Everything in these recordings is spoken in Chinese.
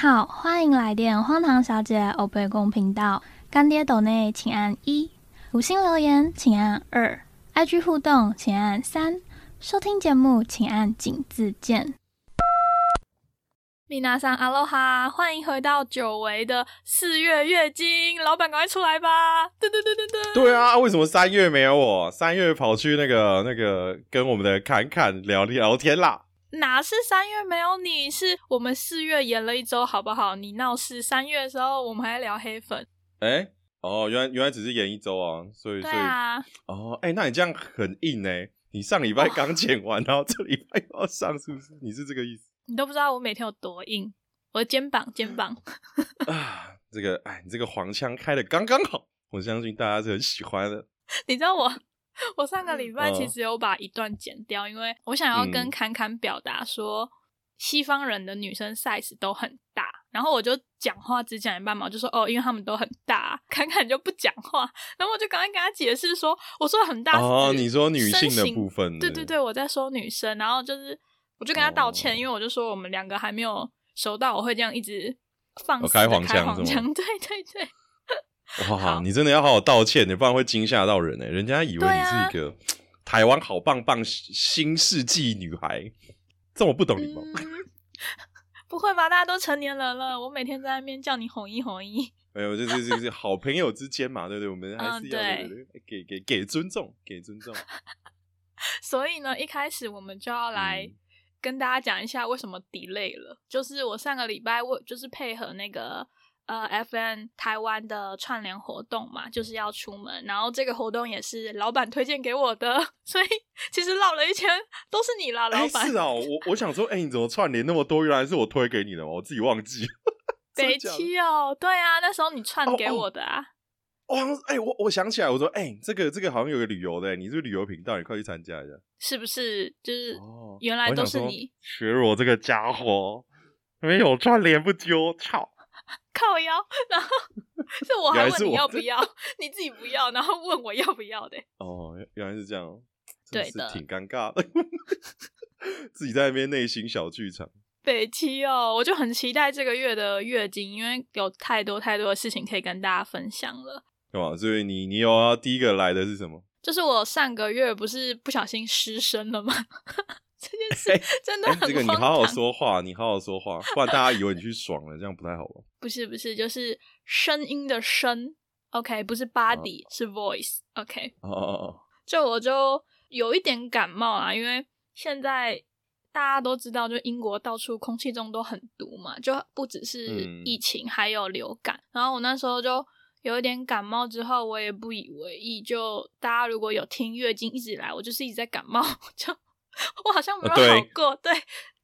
好，欢迎来电荒唐小姐欧贝公频道。干爹斗内请按一，五星留言请按二，IG 互动请按三，收听节目请按井字键。米娜桑阿罗哈，欢迎回到久违的四月月经，老板赶快出来吧！对对对对对，对啊，为什么三月没有我？三月跑去那个那个跟我们的侃侃聊聊天啦。哪是三月没有你？是我们四月演了一周，好不好？你闹事，三月的时候我们还聊黑粉。哎，哦，原来原来只是演一周啊，所以所以哦，哎，那你这样很硬呢？你上礼拜刚剪完，然后这礼拜又要上，是不是？你是这个意思？你都不知道我每天有多硬，我的肩膀肩膀 啊，这个哎，你这个黄腔开的刚刚好，我相信大家是很喜欢的。你知道我，我上个礼拜其实有把一段剪掉，因为我想要跟侃侃表达说，西方人的女生 size 都很大，然后我就讲话只讲一半嘛，我就说哦，因为他们都很大，侃侃就不讲话，然后我就赶快跟他解释说，我说很大哦，你说女性的部分，对对对，我在说女生，然后就是。我就跟他道歉，因为我就说我们两个还没有熟到我会这样一直放开黄腔，对对对。哇，你真的要好好道歉，你不然会惊吓到人哎，人家以为你是一个台湾好棒棒新世纪女孩，这么不懂礼貌。不会吧？大家都成年人了，我每天在那边叫你哄一哄一。没有，这这这是好朋友之间嘛，对不对？我们还是要给给给尊重，给尊重。所以呢，一开始我们就要来。跟大家讲一下为什么 delay 了，就是我上个礼拜我就是配合那个呃 FN 台湾的串联活动嘛，就是要出门，然后这个活动也是老板推荐给我的，所以其实绕了一圈都是你啦，老板。是啊，我我想说，哎，你怎么串联那么多？原来是我推给你的，我自己忘记。北七哦，对啊，那时候你串给我的啊。哇，哎，我我想起来，我说，哎，这个这个好像有个旅游的，你是旅游频道，你快去参加一下，是不是？就是原来都是你学我这个家伙，没有串联不揪，操，靠腰，然后是我还问你要不要，你自己不要，然后问我要不要的。哦，原来是这样，对的，挺尴尬的，自己在那边内心小剧场。北七哦，我就很期待这个月的月经，因为有太多太多的事情可以跟大家分享了。对吧？所以你你有要第一个来的是什么？就是我上个月不是不小心失身了吗？这件事真的很这个你好好说话，你好好说话，不然大家以为你去爽了，这样不太好吧？不是不是，就是声音的声，OK，不是 body，是 voice，OK。哦哦哦。就我就有一点感冒啊，因为现在大家都知道，就英国到处空气中都很毒嘛，就不只是疫情，还有流感。然后我那时候就。有一点感冒之后，我也不以为意。就大家如果有听月经一直来，我就是一直在感冒。就我好像没有好过。对，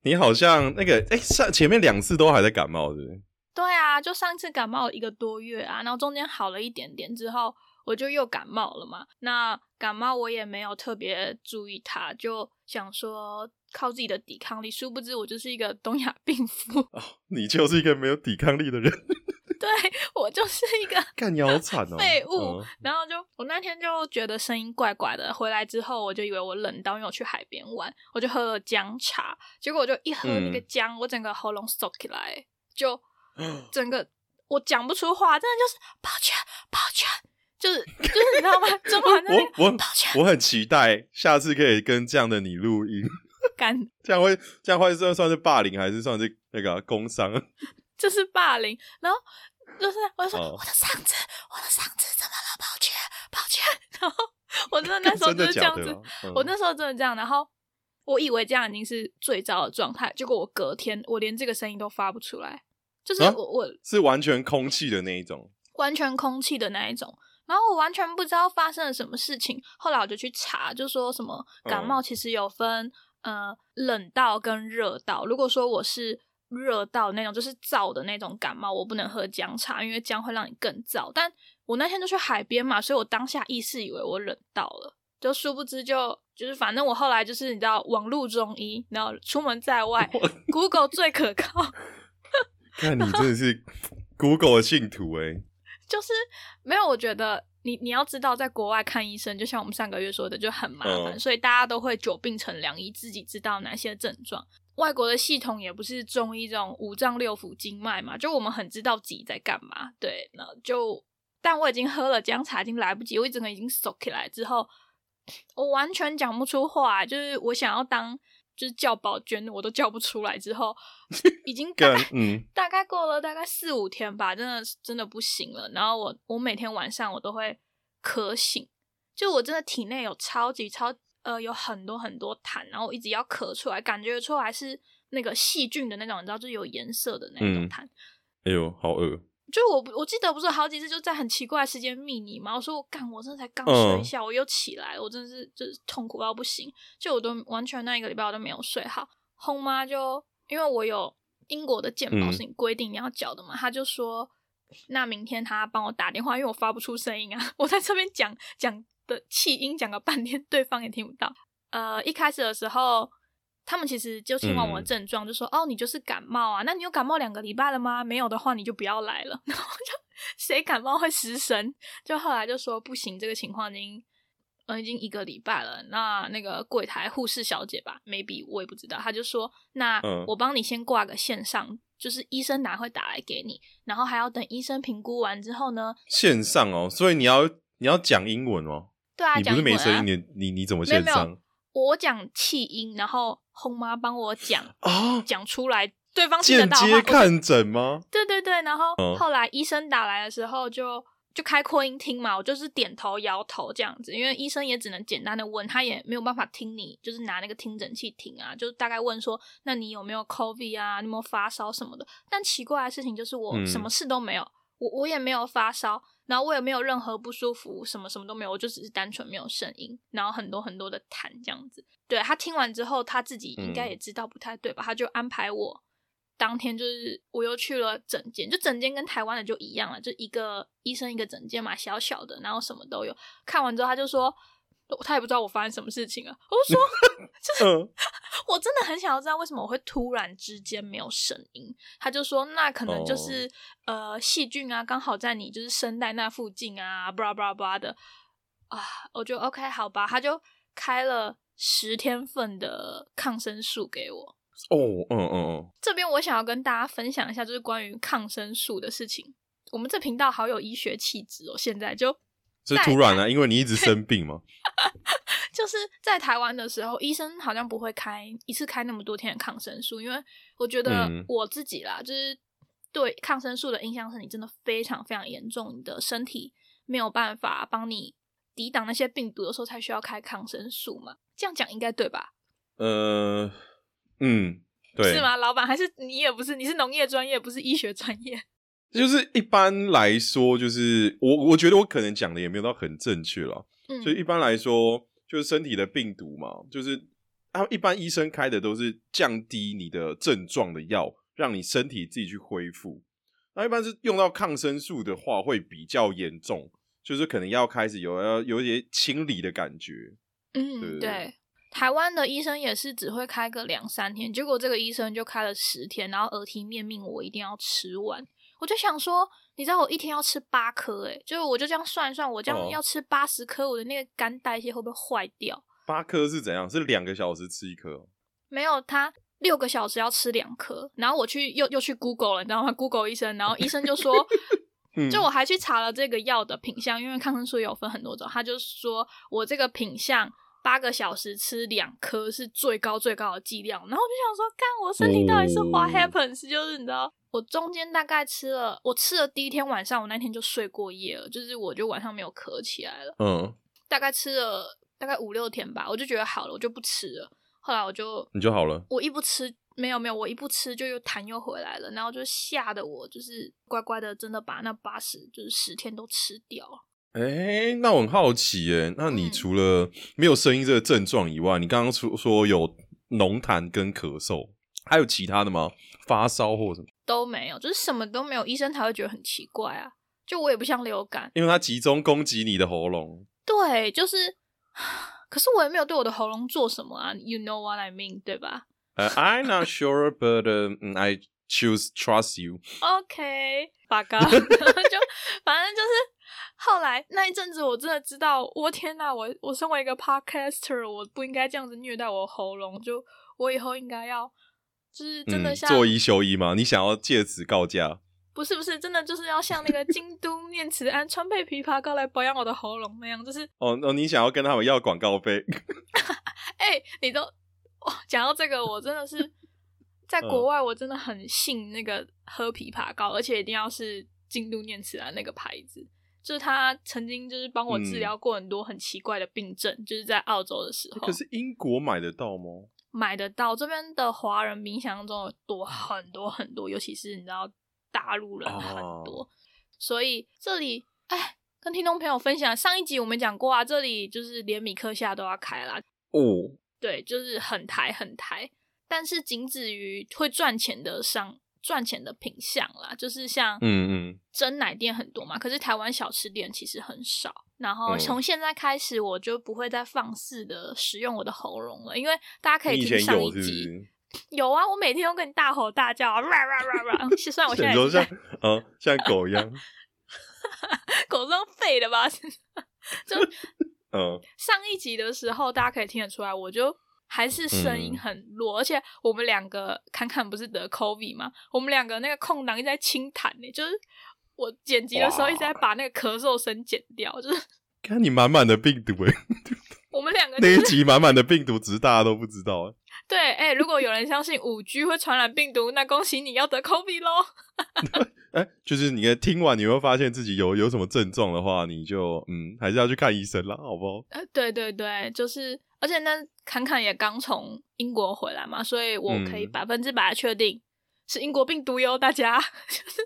你好像那个哎，上前面两次都还在感冒，对不对？对啊，就上次感冒一个多月啊，然后中间好了一点点之后，我就又感冒了嘛。那感冒我也没有特别注意它，就想说靠自己的抵抗力。殊不知我就是一个东亚病夫。哦，你就是一个没有抵抗力的人。对我就是一个干你好惨哦 废物，然后就我那天就觉得声音怪怪的，回来之后我就以为我冷到，因为我去海边玩，我就喝了姜茶，结果我就一喝那个姜，我整个喉咙缩起来，就整个我讲不出话，真的就是抱歉抱歉，就是就是你知道吗？中文那我我我很期待下次可以跟这样的你录音，干 这样会这样会算算是霸凌还是算是那个工伤？就是霸凌，然后就是我就说我的嗓子，我的嗓子怎么了？抱歉，抱歉。然后我真的那时候就是这样子，我那时候真的这样。然后我以为这样已经是最糟的状态，结果我隔天我连这个声音都发不出来，就是我我是完全空气的那一种，完全空气的那一种。然后我完全不知道发生了什么事情。后来我就去查，就说什么感冒其实有分呃冷到跟热到。如果说我是热到那种就是燥的那种感冒，我不能喝姜茶，因为姜会让你更燥。但我那天就去海边嘛，所以我当下意识以为我冷到了，就殊不知就就是反正我后来就是你知道网络中医，然后出门在外，Google 最可靠。看你真的是 Google 的信徒哎，就是没有，我觉得你你要知道，在国外看医生，就像我们上个月说的，就很麻烦，所以大家都会久病成良医，自己知道哪些症状。外国的系统也不是中医这种五脏六腑经脉嘛，就我们很知道自己在干嘛。对，那就但我已经喝了姜茶，已经来不及，我一整个已经收起来之后，我完全讲不出话，就是我想要当就是叫宝娟，我都叫不出来。之后已经 大概嗯大概过了大概四五天吧，真的真的不行了。然后我我每天晚上我都会咳醒，就我真的体内有超级超。呃，有很多很多痰，然后一直要咳出来，感觉出来是那个细菌的那种，你知道，就是有颜色的那种痰。哎呦，好饿！就我我记得不是好几次就在很奇怪的时间密你吗？我说我干，我真的才刚睡一下，我又起来，我真的是就是痛苦到不行，就我都完全那一个礼拜我都没有睡好。后妈就因为我有英国的健保是你规定你要缴的嘛，他就说那明天他帮我打电话，因为我发不出声音啊，我在这边讲讲。的气音讲了半天，对方也听不到。呃，一开始的时候，他们其实就听完我的症状，就说：“哦，你就是感冒啊？那你有感冒两个礼拜了吗？没有的话，你就不要来了。”然后就谁感冒会失神？就后来就说不行，这个情况已经呃已经一个礼拜了。那那个柜台护士小姐吧，maybe 我也不知道，她就说：“那我帮你先挂个线上，就是医生拿会打来给你，然后还要等医生评估完之后呢，线上哦，所以你要你要讲英文哦。”对啊，你不是没声音，你你你怎么线上？我讲气音，然后红妈帮我讲啊，讲出来，对方听得到。间接看诊吗？对对对，然后后来医生打来的时候，就就开扩音听嘛，我就是点头摇头这样子，因为医生也只能简单的问，他也没有办法听你，就是拿那个听诊器听啊，就大概问说，那你有没有 COVID 啊？你有没有发烧什么的？但奇怪的事情就是我什么事都没有，我我也没有发烧。然后我也没有任何不舒服，什么什么都没有，我就只是单纯没有声音，然后很多很多的痰这样子。对他听完之后，他自己应该也知道不太对吧？他就安排我当天就是我又去了诊间，就诊间跟台湾的就一样了，就一个医生一个诊间嘛，小小的，然后什么都有。看完之后他就说。他也不知道我发生什么事情啊！我说，就是 我真的很想要知道为什么我会突然之间没有声音。他就说，那可能就是呃细菌啊，刚好在你就是声带那附近啊，巴拉巴拉巴拉的啊。我就 OK 好吧，他就开了十天份的抗生素给我。哦，嗯嗯嗯。这边我想要跟大家分享一下，就是关于抗生素的事情。我们这频道好有医学气质哦，现在就。是突然啊，因为你一直生病吗？就是在台湾的时候，医生好像不会开一次开那么多天的抗生素，因为我觉得我自己啦，就是对抗生素的印象是你真的非常非常严重，你的身体没有办法帮你抵挡那些病毒的时候，才需要开抗生素嘛。这样讲应该对吧？呃，嗯，对，是吗？老板还是你也不是，你是农业专业，不是医学专业。就是一般来说，就是我我觉得我可能讲的也没有到很正确了。嗯，所以一般来说，就是身体的病毒嘛，就是啊，一般医生开的都是降低你的症状的药，让你身体自己去恢复。那一般是用到抗生素的话，会比较严重，就是可能要开始有要有一些清理的感觉。嗯，对。台湾的医生也是只会开个两三天，结果这个医生就开了十天，然后耳提面命我一定要吃完。我就想说，你知道我一天要吃八颗，诶，就是我就这样算一算，我这样要吃八十颗，我的那个肝代谢会不会坏掉？八颗是怎样？是两个小时吃一颗？没有，他六个小时要吃两颗。然后我去又又去 Google 了，你知道吗？Google 医生，然后医生就说，就我还去查了这个药的品相，因为抗生素有分很多种，他就说我这个品相。八个小时吃两颗是最高最高的剂量，然后我就想说，看我身体到底是 what happens？就是你知道，我中间大概吃了，我吃了第一天晚上，我那天就睡过夜了，就是我就晚上没有咳起来了。嗯，大概吃了大概五六天吧，我就觉得好了，我就不吃了。后来我就你就好了，我一不吃，没有没有，我一不吃就又痰又回来了，然后就吓得我就是乖乖的，真的把那八十就是十天都吃掉了。哎，那我很好奇，哎，那你除了没有声音这个症状以外，你刚刚说说有浓痰跟咳嗽，还有其他的吗？发烧或什么都没有，就是什么都没有，医生才会觉得很奇怪啊。就我也不像流感，因为它集中攻击你的喉咙。对，就是，可是我也没有对我的喉咙做什么啊。You know what I mean，对吧？呃，I'm not sure, but I choose trust you. OK，八嘎，就反正就是。后来那一阵子，我真的知道，我天哪！我我身为一个 podcaster，我不应该这样子虐待我喉咙。就我以后应该要就是真的像做一休一吗？你想要借此告假？不是不是，真的就是要像那个京都念慈庵川贝枇杷膏来保养我的喉咙那样，就是哦哦，你想要跟他们要广告费？哎，你都讲到这个，我真的是在国外，我真的很信那个喝枇杷膏，而且一定要是京都念慈庵那个牌子，就是他曾经就是帮我治疗过很多很奇怪的病症，就是在澳洲的时候。可是英国买得到吗？买得到，这边的华人冥想中的多很多很多，尤其是你知道。大陆人很多，所以这里哎，跟听众朋友分享，上一集我们讲过啊，这里就是连米克夏都要开啦。哦，对，就是很台很台，但是仅止于会赚钱的商赚钱的品相啦，就是像嗯嗯，真奶店很多嘛，可是台湾小吃店其实很少。然后从现在开始，我就不会再放肆的使用我的喉咙了，因为大家可以听上一集。有啊，我每天都跟你大吼大叫，啊，哇哇哇哇！虽然我现在像嗯像狗一样，狗这样废的吧？就嗯，上一集的时候大家可以听得出来，我就还是声音很弱，而且我们两个侃侃不是得 COVID 吗？我们两个那个空档一直在清痰呢，就是我剪辑的时候一直在把那个咳嗽声剪掉，就是 看你满满的病毒哎。我们两个那一集满满的病毒，只是大家都不知道。对，哎，如果有人相信五 G 会传染病毒，那恭喜你要得 COVID 喽。哎，就是你听完，你会发现自己有有什么症状的话，你就嗯，还是要去看医生啦，好不好？呃，对对对，就是，而且那侃侃也刚从英国回来嘛，所以我可以百分之百确定。是英国病毒哟，大家。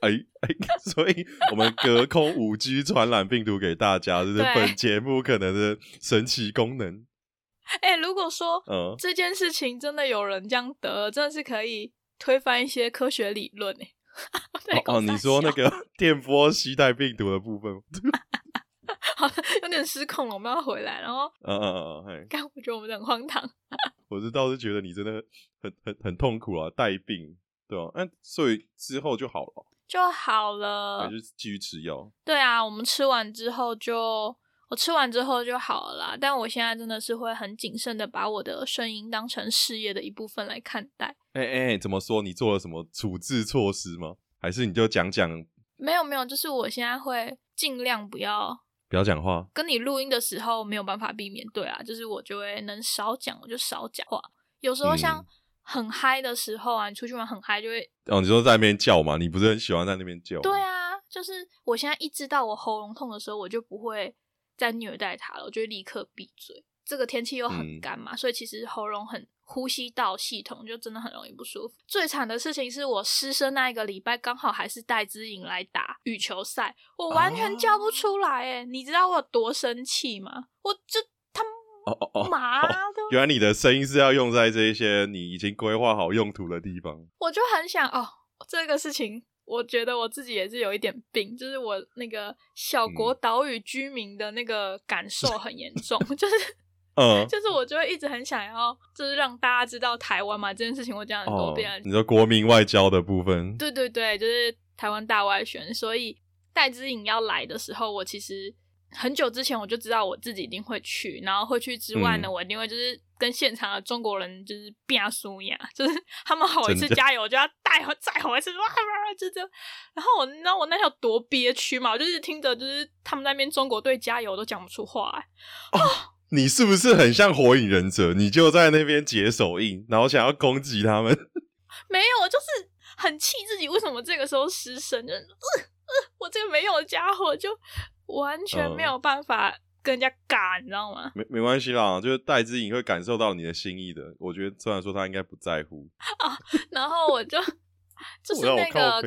哎 哎，所以我们隔空五 G 传染病毒给大家，这是本节目可能的神奇功能。哎，如果说这件事情真的有人这样得，真的是可以推翻一些科学理论哎。哦，你说那个 电波携带病毒的部分，好，有点失控了，我们要回来，然后，嗯嗯嗯，刚我觉得我们很荒唐。我是倒是觉得你真的很很很痛苦啊，带病。对啊，那所以之后就好了，就好了，还是继续吃药？对啊，我们吃完之后就，我吃完之后就好了啦。但我现在真的是会很谨慎的把我的声音当成事业的一部分来看待。哎哎，怎么说？你做了什么处置措施吗？还是你就讲讲？没有没有，就是我现在会尽量不要不要讲话。跟你录音的时候没有办法避免，对啊，就是我就会能少讲我就少讲话。有时候像。很嗨的时候啊，你出去玩很嗨就会哦，你说在那边叫嘛？你不是很喜欢在那边叫？对啊，就是我现在一知道我喉咙痛的时候，我就不会再虐待他了，我就立刻闭嘴。这个天气又很干嘛，所以其实喉咙很呼吸道系统就真的很容易不舒服。最惨的事情是我失声那一个礼拜，刚好还是戴之颖来打羽球赛，我完全叫不出来哎，你知道我有多生气吗？我就。哦哦哦！妈的！原来你的声音是要用在这一些你已经规划好用途的地方。我就很想哦，这个事情，我觉得我自己也是有一点病，就是我那个小国岛屿居民的那个感受 很严重，就是嗯，就是我就会一直很想要，就是让大家知道台湾嘛这件事情，我讲很多遍。你说国民外交的部分？对对对，就是台湾大外宣，所以戴之颖要来的时候，我其实。很久之前我就知道我自己一定会去，然后会去之外呢，我一定会就是跟现场的中国人就是变输呀，就是 他们吼一次加油，我就要带再吼一次，哇哇哇，就这样。然后我，你知道我那条多憋屈嘛？我就是听着就是他们那边中国队加油，都讲不出话。哦，你是不是很像火影忍者？你就在那边解手印，然后想要攻击他们？没有，我就是很气自己为什么这个时候失声，就呃呃，我这个没用的家伙就。完全没有办法跟人家赶，你知道吗？没没关系啦，就是戴之颖会感受到你的心意的。我觉得虽然说他应该不在乎啊，然后我就 就是那个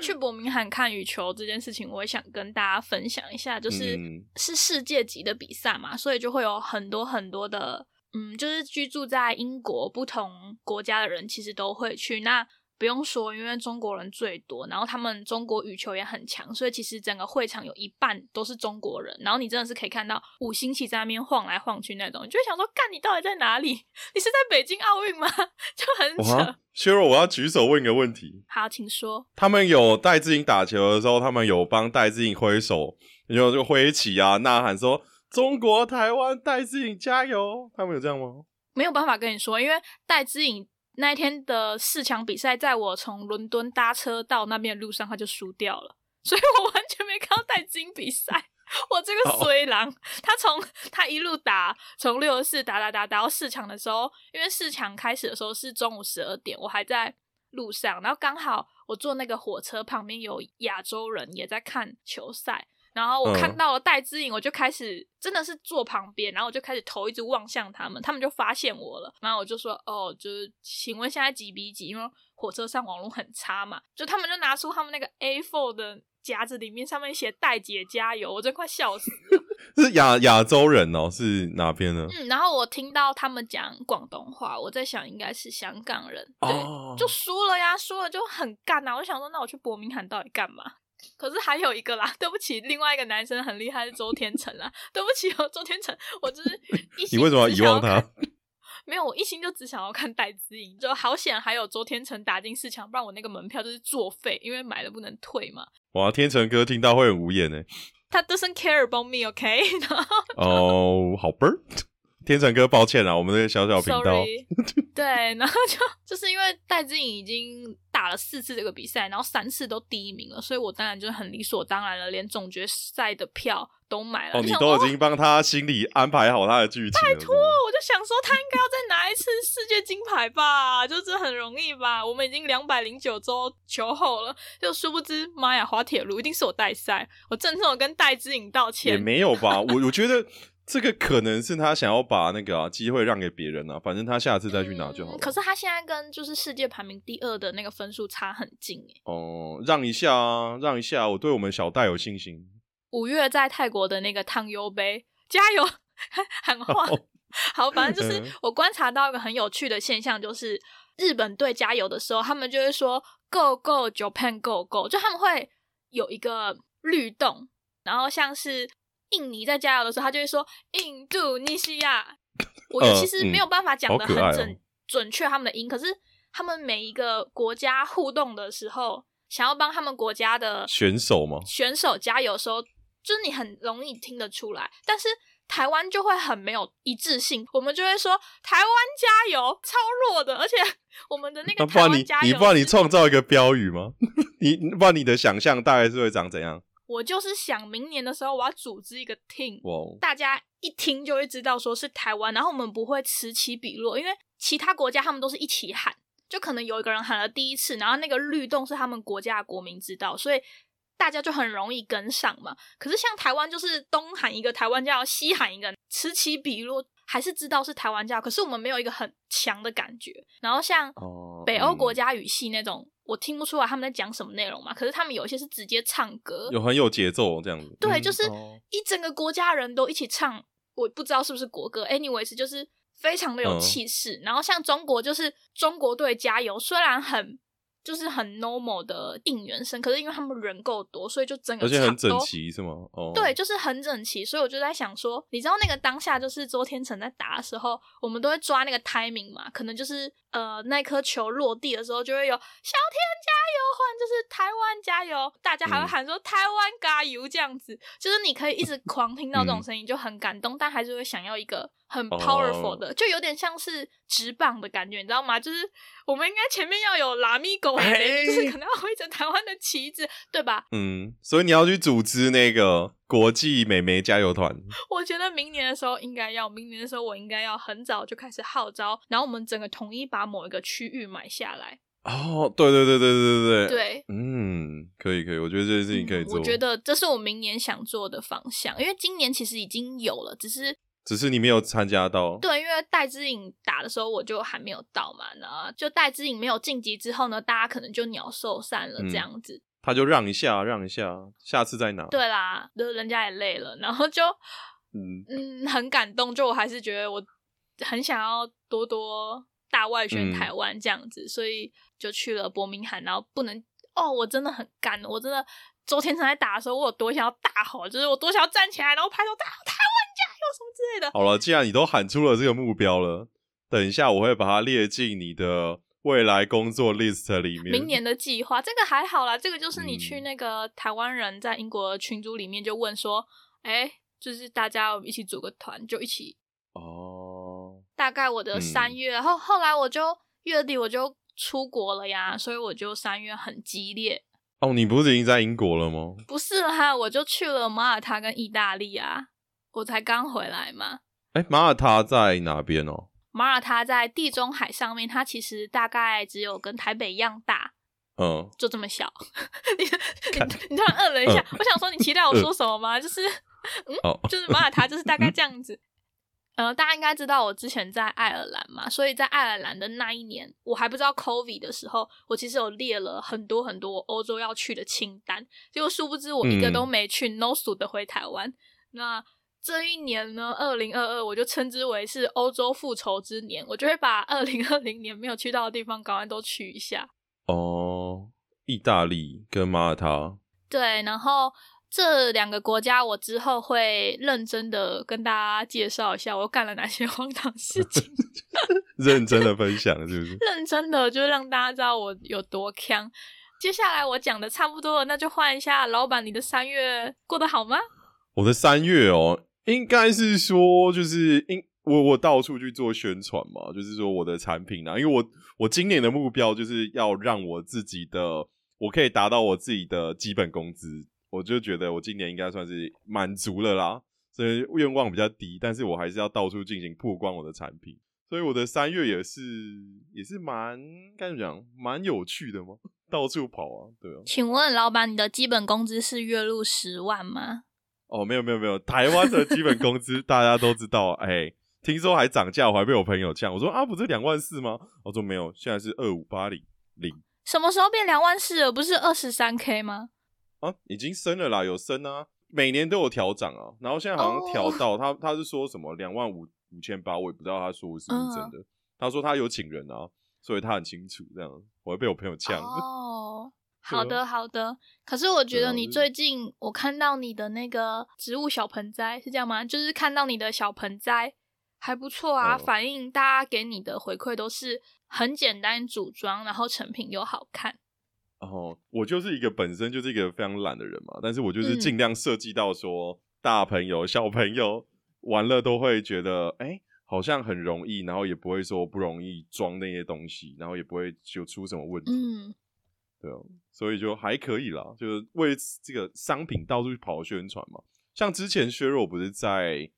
去伯明翰看羽球这件事情，我也想跟大家分享一下，就是是世界级的比赛嘛，所以就会有很多很多的，嗯，就是居住在英国不同国家的人，其实都会去那。不用说，因为中国人最多，然后他们中国羽球也很强，所以其实整个会场有一半都是中国人。然后你真的是可以看到五星旗在那边晃来晃去那种，你就会想说：干，你到底在哪里？你是在北京奥运吗？就很扯。削弱，我要举手问一个问题。好，请说。他们有戴志颖打球的时候，他们有帮戴志颖挥手，有就挥旗啊，呐喊说：“中国台湾戴志颖加油！”他们有这样吗？没有办法跟你说，因为戴志颖。那一天的四强比赛，在我从伦敦搭车到那边的路上，他就输掉了，所以我完全没看到戴金比赛。我这个衰狼，他从他一路打，从六十四打打打打到四强的时候，因为四强开始的时候是中午十二点，我还在路上，然后刚好我坐那个火车旁边有亚洲人也在看球赛。然后我看到了戴之颖，我就开始真的是坐旁边，然后我就开始头一直望向他们，他们就发现我了，然后我就说哦，就是请问现在几比几？因为火车上网络很差嘛，就他们就拿出他们那个 A4 的夹子，里面上面写戴姐加油，我真快笑死了。是亚亚洲人哦，是哪边呢？嗯，然后我听到他们讲广东话，我在想应该是香港人，对，就输了呀，输了就很干啊，我就想说那我去伯明翰到底干嘛？可是还有一个啦，对不起，另外一个男生很厉害是周天成啦，对不起哦，周天成，我就是一心你为什么要遗忘他？没有，我一心就只想要看戴资颖，就好险还有周天成打进四强，不然我那个门票就是作废，因为买了不能退嘛。哇，天成哥听到会很无言呢。他 doesn't care about me，OK？哦，好吧。天成哥，抱歉啊，我们这个小小频道。对，然后就 就是因为戴资颖已经打了四次这个比赛，然后三次都第一名了，所以我当然就很理所当然了，连总决赛的票都买了。哦，你都已经帮他心里安排好他的剧情。拜托，我就想说他应该要再拿一次世界金牌吧，就是很容易吧。我们已经两百零九周求后了，就殊不知，妈呀，滑铁卢一定是我代赛，我郑重的跟戴资颖道歉。也没有吧，我 我觉得。这个可能是他想要把那个机会让给别人啊，反正他下次再去拿就好。可是他现在跟就是世界排名第二的那个分数差很近哎。哦，让一下啊，让一下，我对我们小戴有信心。五月在泰国的那个汤尤杯，加油 喊话。好，反正就是我观察到一个很有趣的现象，就是日本队加油的时候，他们就会说 “Go Go Japan Go Go”，就他们会有一个律动，然后像是。印尼在加油的时候，他就会说印度尼西亚。我其实没有办法讲的很准准确他们的音，可是他们每一个国家互动的时候，想要帮他们国家的选手吗？选手加油的时候，就是你很容易听得出来。但是台湾就会很没有一致性，我们就会说台湾加油，超弱的。而且我们的那个台湾加油，你不然你创造一个标语吗？你不然你的想象大概是会长怎样？我就是想明年的时候，我要组织一个 team，大家一听就会知道说是台湾，然后我们不会此起彼落，因为其他国家他们都是一起喊，就可能有一个人喊了第一次，然后那个律动是他们国家的国民知道，所以大家就很容易跟上嘛。可是像台湾就是东喊一个台湾叫西喊一个，此起彼落。还是知道是台湾叫，可是我们没有一个很强的感觉。然后像北欧国家语系那种，我听不出来他们在讲什么内容嘛。可是他们有一些是直接唱歌，有很有节奏这样子。对，就是一整个国家人都一起唱，我不知道是不是国歌。Anyways，就是非常的有气势。然后像中国，就是中国队加油，虽然很。就是很 normal 的应援声，可是因为他们人够多，所以就整个而且很整齐是吗？哦，对，就是很整齐，所以我就在想说，你知道那个当下就是周天成在打的时候，我们都会抓那个 timing 嘛，可能就是呃那颗球落地的时候就会有小天加油，或就是台湾加油，大家还会喊说台湾加油这样子，就是你可以一直狂听到这种声音，就很感动，但还是会想要一个。很 powerful 的，就有点像是直棒的感觉，你知道吗？就是我们应该前面要有拉米狗，就是可能要挥着台湾的旗子，对吧？嗯，所以你要去组织那个国际美眉加油团。我觉得明年的时候应该要，明年的时候我应该要很早就开始号召，然后我们整个统一把某一个区域买下来。哦，对对对对对对对，嗯，可以可以，我觉得这件事情可以做。我觉得这是我明年想做的方向，因为今年其实已经有了，只是。只是你没有参加到，对，因为戴之颖打的时候我就还没有到嘛，然后就戴之颖没有晋级之后呢，大家可能就鸟兽散了这样子。他就让一下，让一下，下次再拿。对啦，就人家也累了，然后就 嗯嗯很感动，就我还是觉得我很想要多多大外宣台湾这样子，所以就去了伯明翰，然后不能哦，我真的很干，我真的周天成在打的时候，我有多想要大吼，就是我多想要站起来，然后拍手大吼台湾加油。什么之类的。好了，既然你都喊出了这个目标了，等一下我会把它列进你的未来工作 list 里面。明年的计划，这个还好啦，这个就是你去那个台湾人在英国群组里面就问说，哎，就是大家一起组个团，就一起哦。大概我的三月，然后后来我就月底我就出国了呀，所以我就三月很激烈。哦，你不是已经在英国了吗？不是哈，我就去了马耳他跟意大利啊，我才刚回来嘛。哎，马耳他在哪边哦？马耳他在地中海上面，它其实大概只有跟台北一样大，嗯，就这么小。你你突然饿了一下，我想说你期待我说什么吗？就是，嗯，就是马耳他，就是大概这样子。呃，大家应该知道我之前在爱尔兰嘛，所以在爱尔兰的那一年，我还不知道 COVID 的时候，我其实有列了很多很多欧洲要去的清单，结果殊不知我一个都没去，no 数的回台湾。那这一年呢，二零二二，我就称之为是欧洲复仇之年，我就会把二零二零年没有去到的地方，赶快都去一下。哦，意大利跟马耳他。对，然后。这两个国家，我之后会认真的跟大家介绍一下，我干了哪些 荒唐事情。认真的分享是不是？认真的，就让大家知道我有多强。接下来我讲的差不多了，那就换一下老板，你的三月过得好吗？我的三月哦，应该是说，就是因我我到处去做宣传嘛，就是说我的产品啊，因为我我今年的目标就是要让我自己的，我可以达到我自己的基本工资。我就觉得我今年应该算是满足了啦，所以愿望比较低，但是我还是要到处进行曝光我的产品，所以我的三月也是也是蛮该怎么讲，蛮有趣的嘛，到处跑啊，对啊。请问老板，你的基本工资是月入十万吗？哦，没有没有没有，台湾的基本工资 大家都知道，哎，听说还涨价，我还被我朋友呛，我说啊，不是两万四吗？我说没有，现在是二五八零零。什么时候变两万四了？不是二十三 K 吗？啊，已经升了啦，有升啊，每年都有调涨啊，然后现在好像调到他，他是说什么两万五五千八，我也不知道他说是不是真的。他说他有请人啊，所以他很清楚这样，我会被我朋友呛。哦，好的好的，可是我觉得你最近我看到你的那个植物小盆栽是这样吗？就是看到你的小盆栽还不错啊，反映大家给你的回馈都是很简单组装，然后成品又好看。然后我就是一个本身就是一个非常懒的人嘛，但是我就是尽量设计到说大朋友、小朋友玩了都会觉得，哎，好像很容易，然后也不会说不容易装那些东西，然后也不会就出什么问题。嗯，对啊，所以就还可以啦，就是为这个商品到处去跑宣传嘛。像之前削弱不是在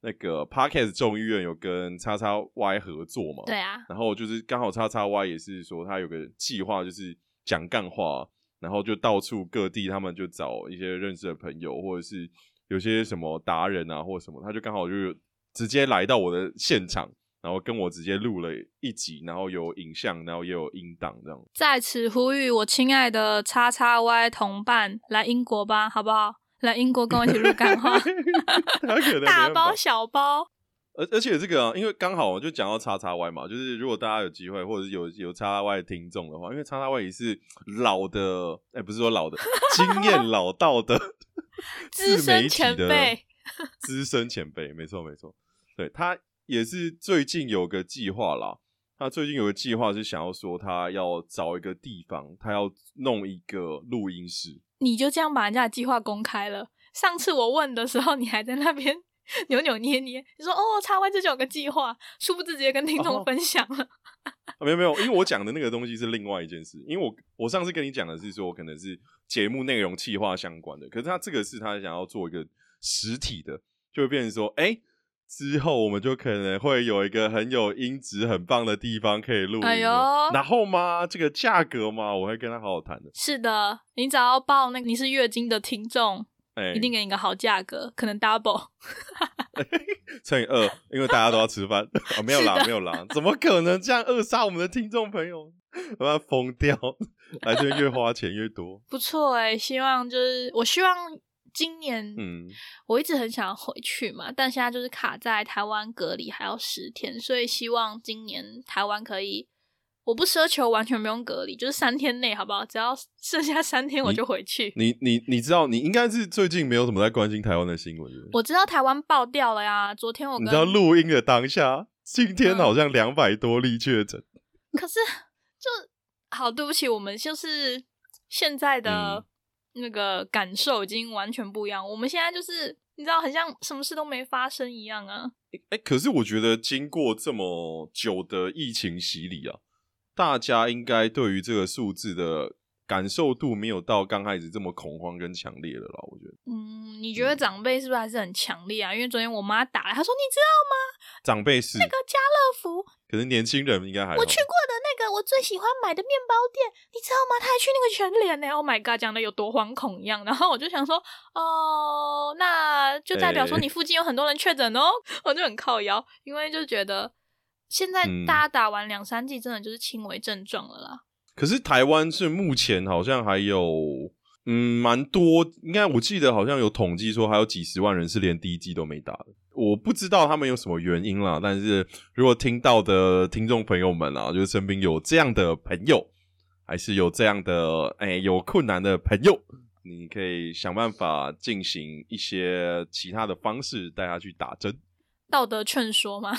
那个 Parkes 众议院有跟叉叉 Y 合作嘛？对啊，然后就是刚好叉叉 Y 也是说他有个计划，就是。讲干话，然后就到处各地，他们就找一些认识的朋友，或者是有些什么达人啊，或什么，他就刚好就直接来到我的现场，然后跟我直接录了一集，然后有影像，然后也有音档这样。在此呼吁我亲爱的叉叉 Y 同伴来英国吧，好不好？来英国跟我一起录干话，大包小包。而而且这个，因为刚好我就讲到叉叉 Y 嘛，就是如果大家有机会，或者是有有叉叉 Y 的听众的话，因为叉叉 Y 也是老的，哎，不是说老的，经验老道的 资深前辈，资深前辈，没错没错，对他也是最近有个计划啦，他最近有个计划是想要说他要找一个地方，他要弄一个录音室，你就这样把人家的计划公开了。上次我问的时候，你还在那边。扭扭捏捏，你说哦，叉 Y 这就有个计划，殊不知直接跟听众分享了。没有没有，因为我讲的那个东西是另外一件事。因为我我上次跟你讲的是说，可能是节目内容企划相关的，可是他这个是他想要做一个实体的，就会变成说，哎，之后我们就可能会有一个很有音质、很棒的地方可以录。哎呦，然后嘛，这个价格嘛，我会跟他好好谈的。是的，你只要报那个你是月经的听众。一定给你个好价格，可能 double 乘以二，因为大家都要吃饭。没有啦，没有啦，怎么可能这样扼杀我们的听众朋友？我要疯掉！来这边越花钱越多，不错哎。希望就是我希望今年，嗯，我一直很想要回去嘛，但现在就是卡在台湾隔离还要十天，所以希望今年台湾可以。我不奢求完全不用隔离，就是三天内，好不好？只要剩下三天，我就回去。你你你知道，你应该是最近没有什么在关心台湾的新闻。我知道台湾爆掉了呀，昨天我你知道录音的当下，今天好像两百多例确诊。可是就好，对不起，我们就是现在的那个感受已经完全不一样。我们现在就是你知道，很像什么事都没发生一样啊。哎，可是我觉得经过这么久的疫情洗礼啊。大家应该对于这个数字的感受度没有到刚开始这么恐慌跟强烈了啦。我觉得，嗯，你觉得长辈是不是还是很强烈啊？因为昨天我妈打来，她说你知道吗？长辈是那个家乐福，可是年轻人应该还我去过的那个我最喜欢买的面包店，你知道吗？他还去那个全联呢。Oh my god，讲的有多惶恐一样。然后我就想说，哦，那就代表说你附近有很多人确诊哦。我就很靠腰，因为就觉得。现在大家打完两三剂，真的就是轻微症状了啦。可是台湾是目前好像还有，嗯，蛮多，应该我记得好像有统计说还有几十万人是连第一季都没打的。我不知道他们有什么原因啦，但是如果听到的听众朋友们啊，就是身边有这样的朋友，还是有这样的哎有困难的朋友，你可以想办法进行一些其他的方式带他去打针。道德劝说吗？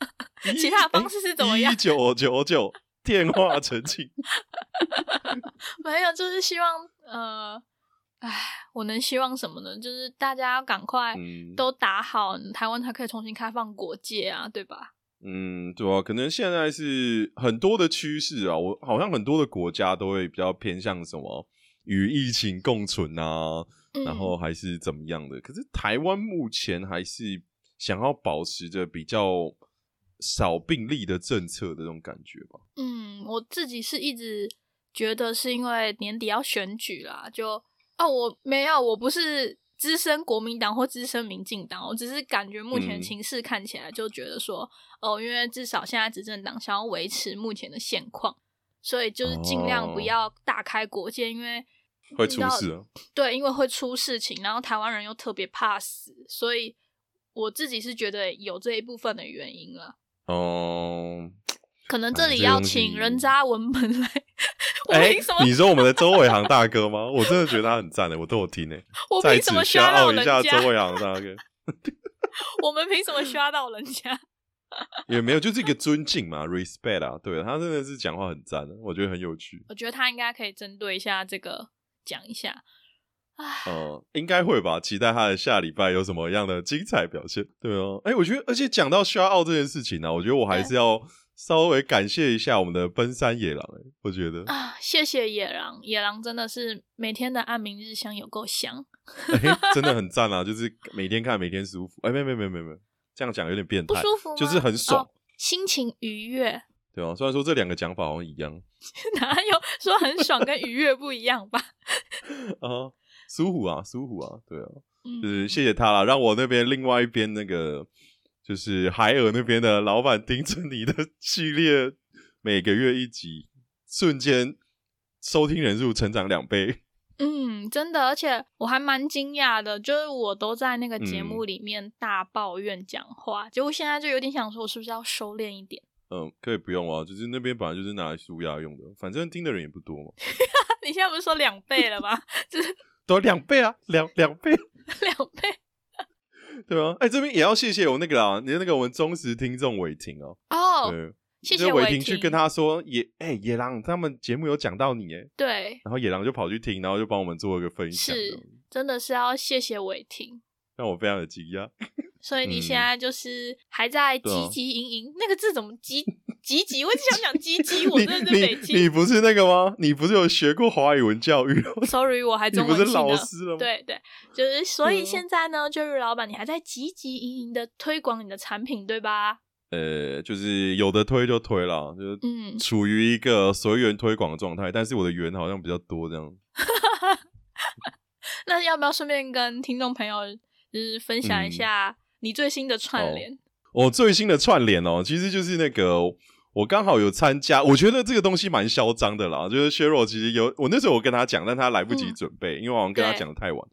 其他方式是怎么样？一九九九 电话澄清，没有，就是希望呃，哎，我能希望什么呢？就是大家要赶快都打好，台湾才可以重新开放国界啊，对吧？嗯，对啊，可能现在是很多的趋势啊，我好像很多的国家都会比较偏向什么与疫情共存啊，然后还是怎么样的？可是台湾目前还是。想要保持着比较少病例的政策的这种感觉吧。嗯，我自己是一直觉得是因为年底要选举啦，就啊，我没有，我不是资深国民党或资深民进党，我只是感觉目前情势看起来就觉得说，哦，因为至少现在执政党想要维持目前的现况，所以就是尽量不要大开国界，因为会出事啊。对，因为会出事情，然后台湾人又特别怕死，所以。我自己是觉得有这一部分的原因了。哦，可能这里要请人渣文本来。哎，你说我们的周伟航大哥吗？我真的觉得他很赞的，我都有听诶。我凭什么刷到人家？周伟航大哥，我们凭什么刷到人家？也没有，就是一个尊敬嘛，respect 啊。对他真的是讲话很赞的，我觉得很有趣。我觉得他应该可以针对一下这个讲一下。哦，应该会吧。期待他的下礼拜有什么样的精彩表现。对哦，哎，我觉得，而且讲到需要奥这件事情呢，我觉得我还是要稍微感谢一下我们的奔山野狼。哎，我觉得啊，谢谢野狼，野狼真的是每天的安明日香有够香，真的很 赞啊！就是每天看，每天舒服。哎，没没没没没，这样讲有点变态，不舒服，就是很爽，心情愉悦。对啊，虽然说这两个讲法好像一样，哪有说很爽跟愉悦不一样吧？啊。舒服啊，舒服啊，对啊，就是谢谢他了，让我那边另外一边那个就是海尔那边的老板盯着你的 系列，每个月一集，瞬间收听人数成长两倍。嗯，真的，而且我还蛮惊讶的，就是我都在那个节目里面大抱怨讲话，结果现在就有点想说，我是不是要收敛一点？嗯，可以不用啊，就是那边本来就是拿来舒压用的，反正听的人也不多嘛。你现在不是说两倍了吗？就是。都两倍啊，两两倍，两倍，对吗？哎，这边也要谢谢我那个啦，你那个我们忠实听众伟霆哦。哦，对，谢谢伟霆去跟他说野哎野狼他们节目有讲到你哎，对，然后野狼就跑去听，然后就帮我们做一个分享，是，真的是要谢谢伟霆，让我非常的惊讶。所以你现在就是还在积极营营，那个字怎么积？积极，我只想讲积极。我真的是北京，你不是那个吗？你不是有学过华语文教育？Sorry，我还中文系老师了。对对，就是所以现在呢，就是老板，你还在积极营营的推广你的产品，对吧？呃，就是有的推就推了，就是嗯，处于一个随缘推广的状态。但是我的缘好像比较多，这样。那要不要顺便跟听众朋友就是分享一下你最新的串联？我最新的串联哦，其实就是那个。我刚好有参加，我觉得这个东西蛮嚣张的啦。就是削弱，其实有我那时候我跟他讲，但他来不及准备，因为我好像跟他讲的太晚。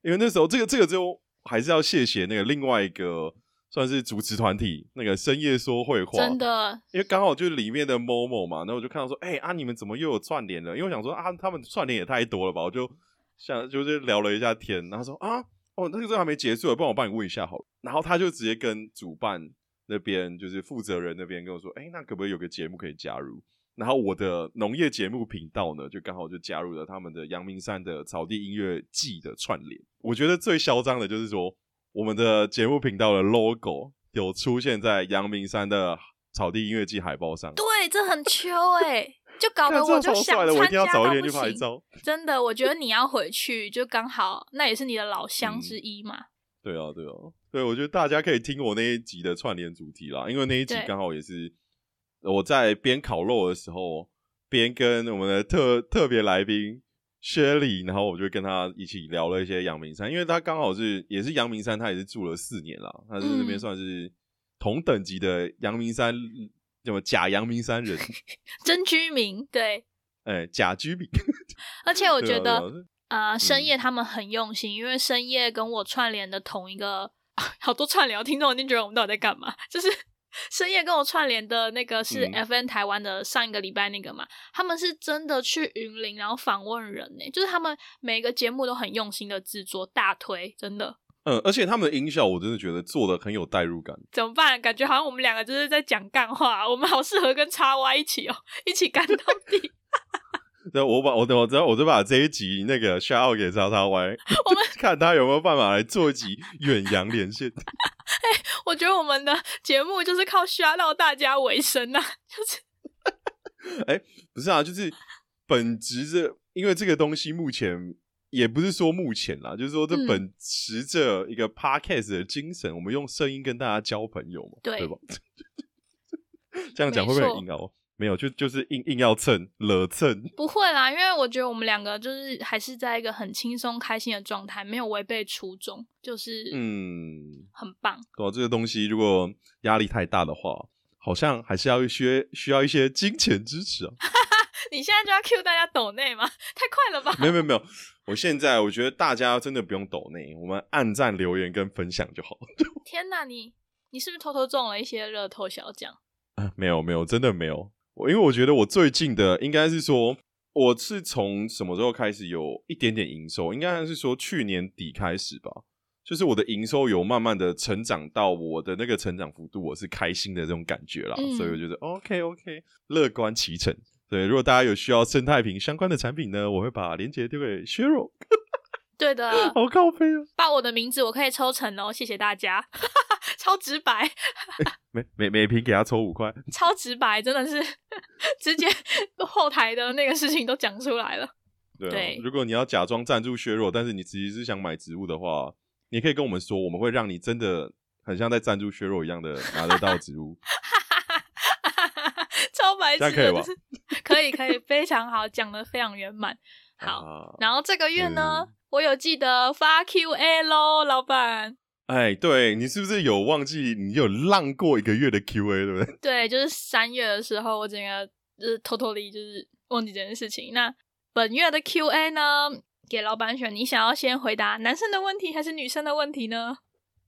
因为那时候这个这个就还是要谢谢那个另外一个算是主持团体，那个深夜说会话，真的。因为刚好就是里面的某某嘛，然后我就看到说，哎啊，你们怎么又有串联了？因为我想说啊，他们串联也太多了吧？我就想就是聊了一下天，然后说啊，哦，那个这还没结束，不然我帮你问一下好了。然后他就直接跟主办。那边就是负责人那边跟我说，哎，那可不可以有个节目可以加入？然后我的农业节目频道呢，就刚好就加入了他们的阳明山的草地音乐季的串联。我觉得最嚣张的就是说，我们的节目频道的 logo 有出现在阳明山的草地音乐季海报上。对，这很秋哎，就搞得我就想我一定要早一天去拍照。真的，我觉得你要回去就刚好，那也是你的老乡之一嘛。对啊，对啊，对，我觉得大家可以听我那一集的串联主题啦，因为那一集刚好也是我在边烤肉的时候，边跟我们的特特别来宾薛礼，然后我就跟他一起聊了一些阳明山，因为他刚好是也是阳明山，他也是住了四年了，他是那边算是同等级的阳明山，什么假阳明山人，真居民，对，哎，假居民，而且我 觉得。啊，深夜他们很用心，因为深夜跟我串联的同一个，好多串联，听众一定觉得我们到底在干嘛？就是深夜跟我串联的那个是 FN 台湾的上一个礼拜那个嘛，他们是真的去云林然后访问人呢，就是他们每个节目都很用心的制作，大推真的。嗯，而且他们的音效我真的觉得做的很有代入感。怎么办？感觉好像我们两个就是在讲干话，我们好适合跟叉 Y 一起哦，一起干到底。对，我把我等我知道，我就把这一集那个 shout 给叉叉 Y，我们看他有没有办法来做一集远洋连线。哎，我觉得我们的节目就是靠 shout 大家为生啊，就是。哎，不是啊，就是本质这，因为这个东西目前也不是说目前啦，就是说这本持着一个 podcast 的精神，我们用声音跟大家交朋友嘛，对吧？这样讲会不会很硬哦？没有，就就是硬硬要蹭，惹蹭。不会啦，因为我觉得我们两个就是还是在一个很轻松开心的状态，没有违背初衷，就是嗯，很棒。对，这个东西如果压力太大的话，好像还是要一些需要一些金钱支持啊。你现在就要 Q 大家抖内吗？太快了吧？没有没有没有，我现在我觉得大家真的不用抖内，我们按赞留言跟分享就好。天哪，你你是不是偷偷中了一些热透小奖？啊，没有没有，真的没有。我因为我觉得我最近的应该是说，我是从什么时候开始有一点点营收？应该是说去年底开始吧。就是我的营收有慢慢的成长到我的那个成长幅度，我是开心的这种感觉啦。所以我觉得 OK OK，乐观其成。对，如果大家有需要生态瓶相关的产品呢，我会把链接丢给削弱。对的，好高飞啊！报我的名字，我可以抽成哦，谢谢大家，超直白，每每每瓶给他抽五块，超直白，真的是 直接后台的那个事情都讲出来了。对，如果你要假装赞助削弱，但是你其实是想买植物的话，你可以跟我们说，我们会让你真的很像在赞助削弱一样的拿得到植物。超白痴，可以吧？可以可以，非常好，讲的非常圆满。好，然后这个月呢？我有记得发 Q A 喽，老板。哎，对你是不是有忘记？你有浪过一个月的 Q A，对不对？对，就是三月的时候，我整个就是偷偷的，就是忘记这件事情。那本月的 Q A 呢，给老板选，你想要先回答男生的问题还是女生的问题呢？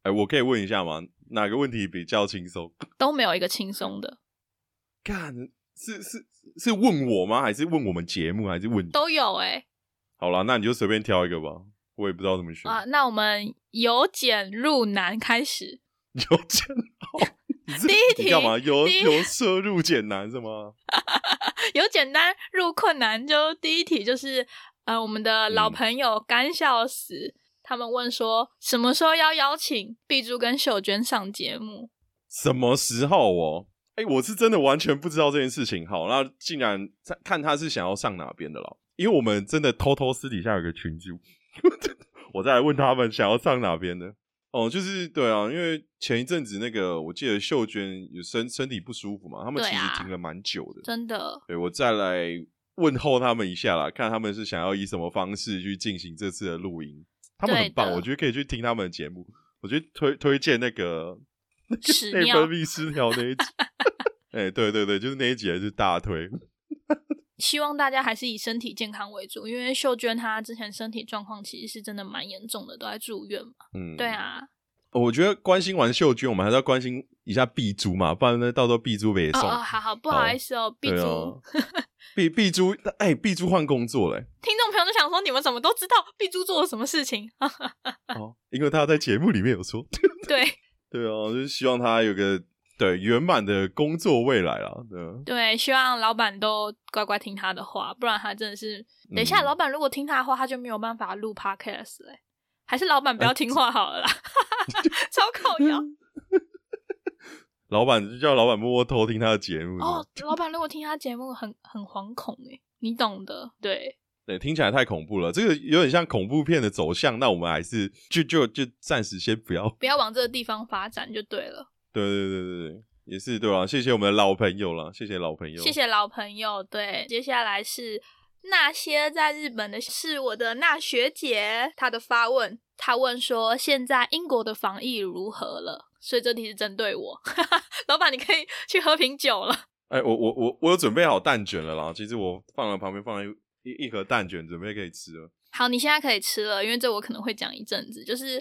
哎，我可以问一下吗？哪个问题比较轻松？都没有一个轻松的。干，是是是问我吗？还是问我们节目？还是问都有？哎。好了，那你就随便挑一个吧，我也不知道怎么选啊。那我们由简入难开始。由简哦，第一题干嘛？由由奢入简难是吗？由简单入困难，就第一题就是呃，我们的老朋友干笑死，他们问说什么时候要邀请碧珠跟秀娟上节目？什么时候哦？哎，我是真的完全不知道这件事情。好，那竟然看他是想要上哪边的了。因为我们真的偷偷私底下有个群组，我再来问他们想要上哪边的哦，就是对啊，因为前一阵子那个我记得秀娟有身身体不舒服嘛，他们其实停了蛮久的，真的。对我再来问候他们一下啦，看他们是想要以什么方式去进行这次的录音，他们很棒，我觉得可以去听他们的节目，我觉得推推荐那个内分泌失调那一集，哎，对对对，就是那一集还是大推。希望大家还是以身体健康为主，因为秀娟她之前身体状况其实是真的蛮严重的，都在住院嘛。嗯，对啊。我觉得关心完秀娟，我们还是要关心一下碧珠嘛，不然呢，到时候碧珠被送。哦，好好，不好意思哦，碧珠。碧碧珠，哎，碧珠换工作嘞。听众朋友就想说，你们怎么都知道碧珠做了什么事情？哦，因为他在节目里面有说。对。对啊，就是希望他有个。对圆满的工作未来啊，对对，希望老板都乖乖听他的话，不然他真的是等一下，老板如果听他的话，他就没有办法录 podcast 嘞。还是老板不要听话好了啦，超靠腰。老板就叫老板默默偷听他的节目。哦，老板如果听他节目，很很惶恐哎，你懂的，对。对，听起来太恐怖了，这个有点像恐怖片的走向。那我们还是就就就暂时先不要，不要往这个地方发展就对了。对对对对对，也是对吧？谢谢我们的老朋友了，谢谢老朋友，谢谢老朋友。对，接下来是那些在日本的，是我的那学姐，她的发问，她问说现在英国的防疫如何了？所以这题是针对我，老板，你可以去喝瓶酒了。哎，我我我我有准备好蛋卷了啦，其实我放了旁边放了。一一盒蛋卷准备可以吃了。好，你现在可以吃了，因为这我可能会讲一阵子。就是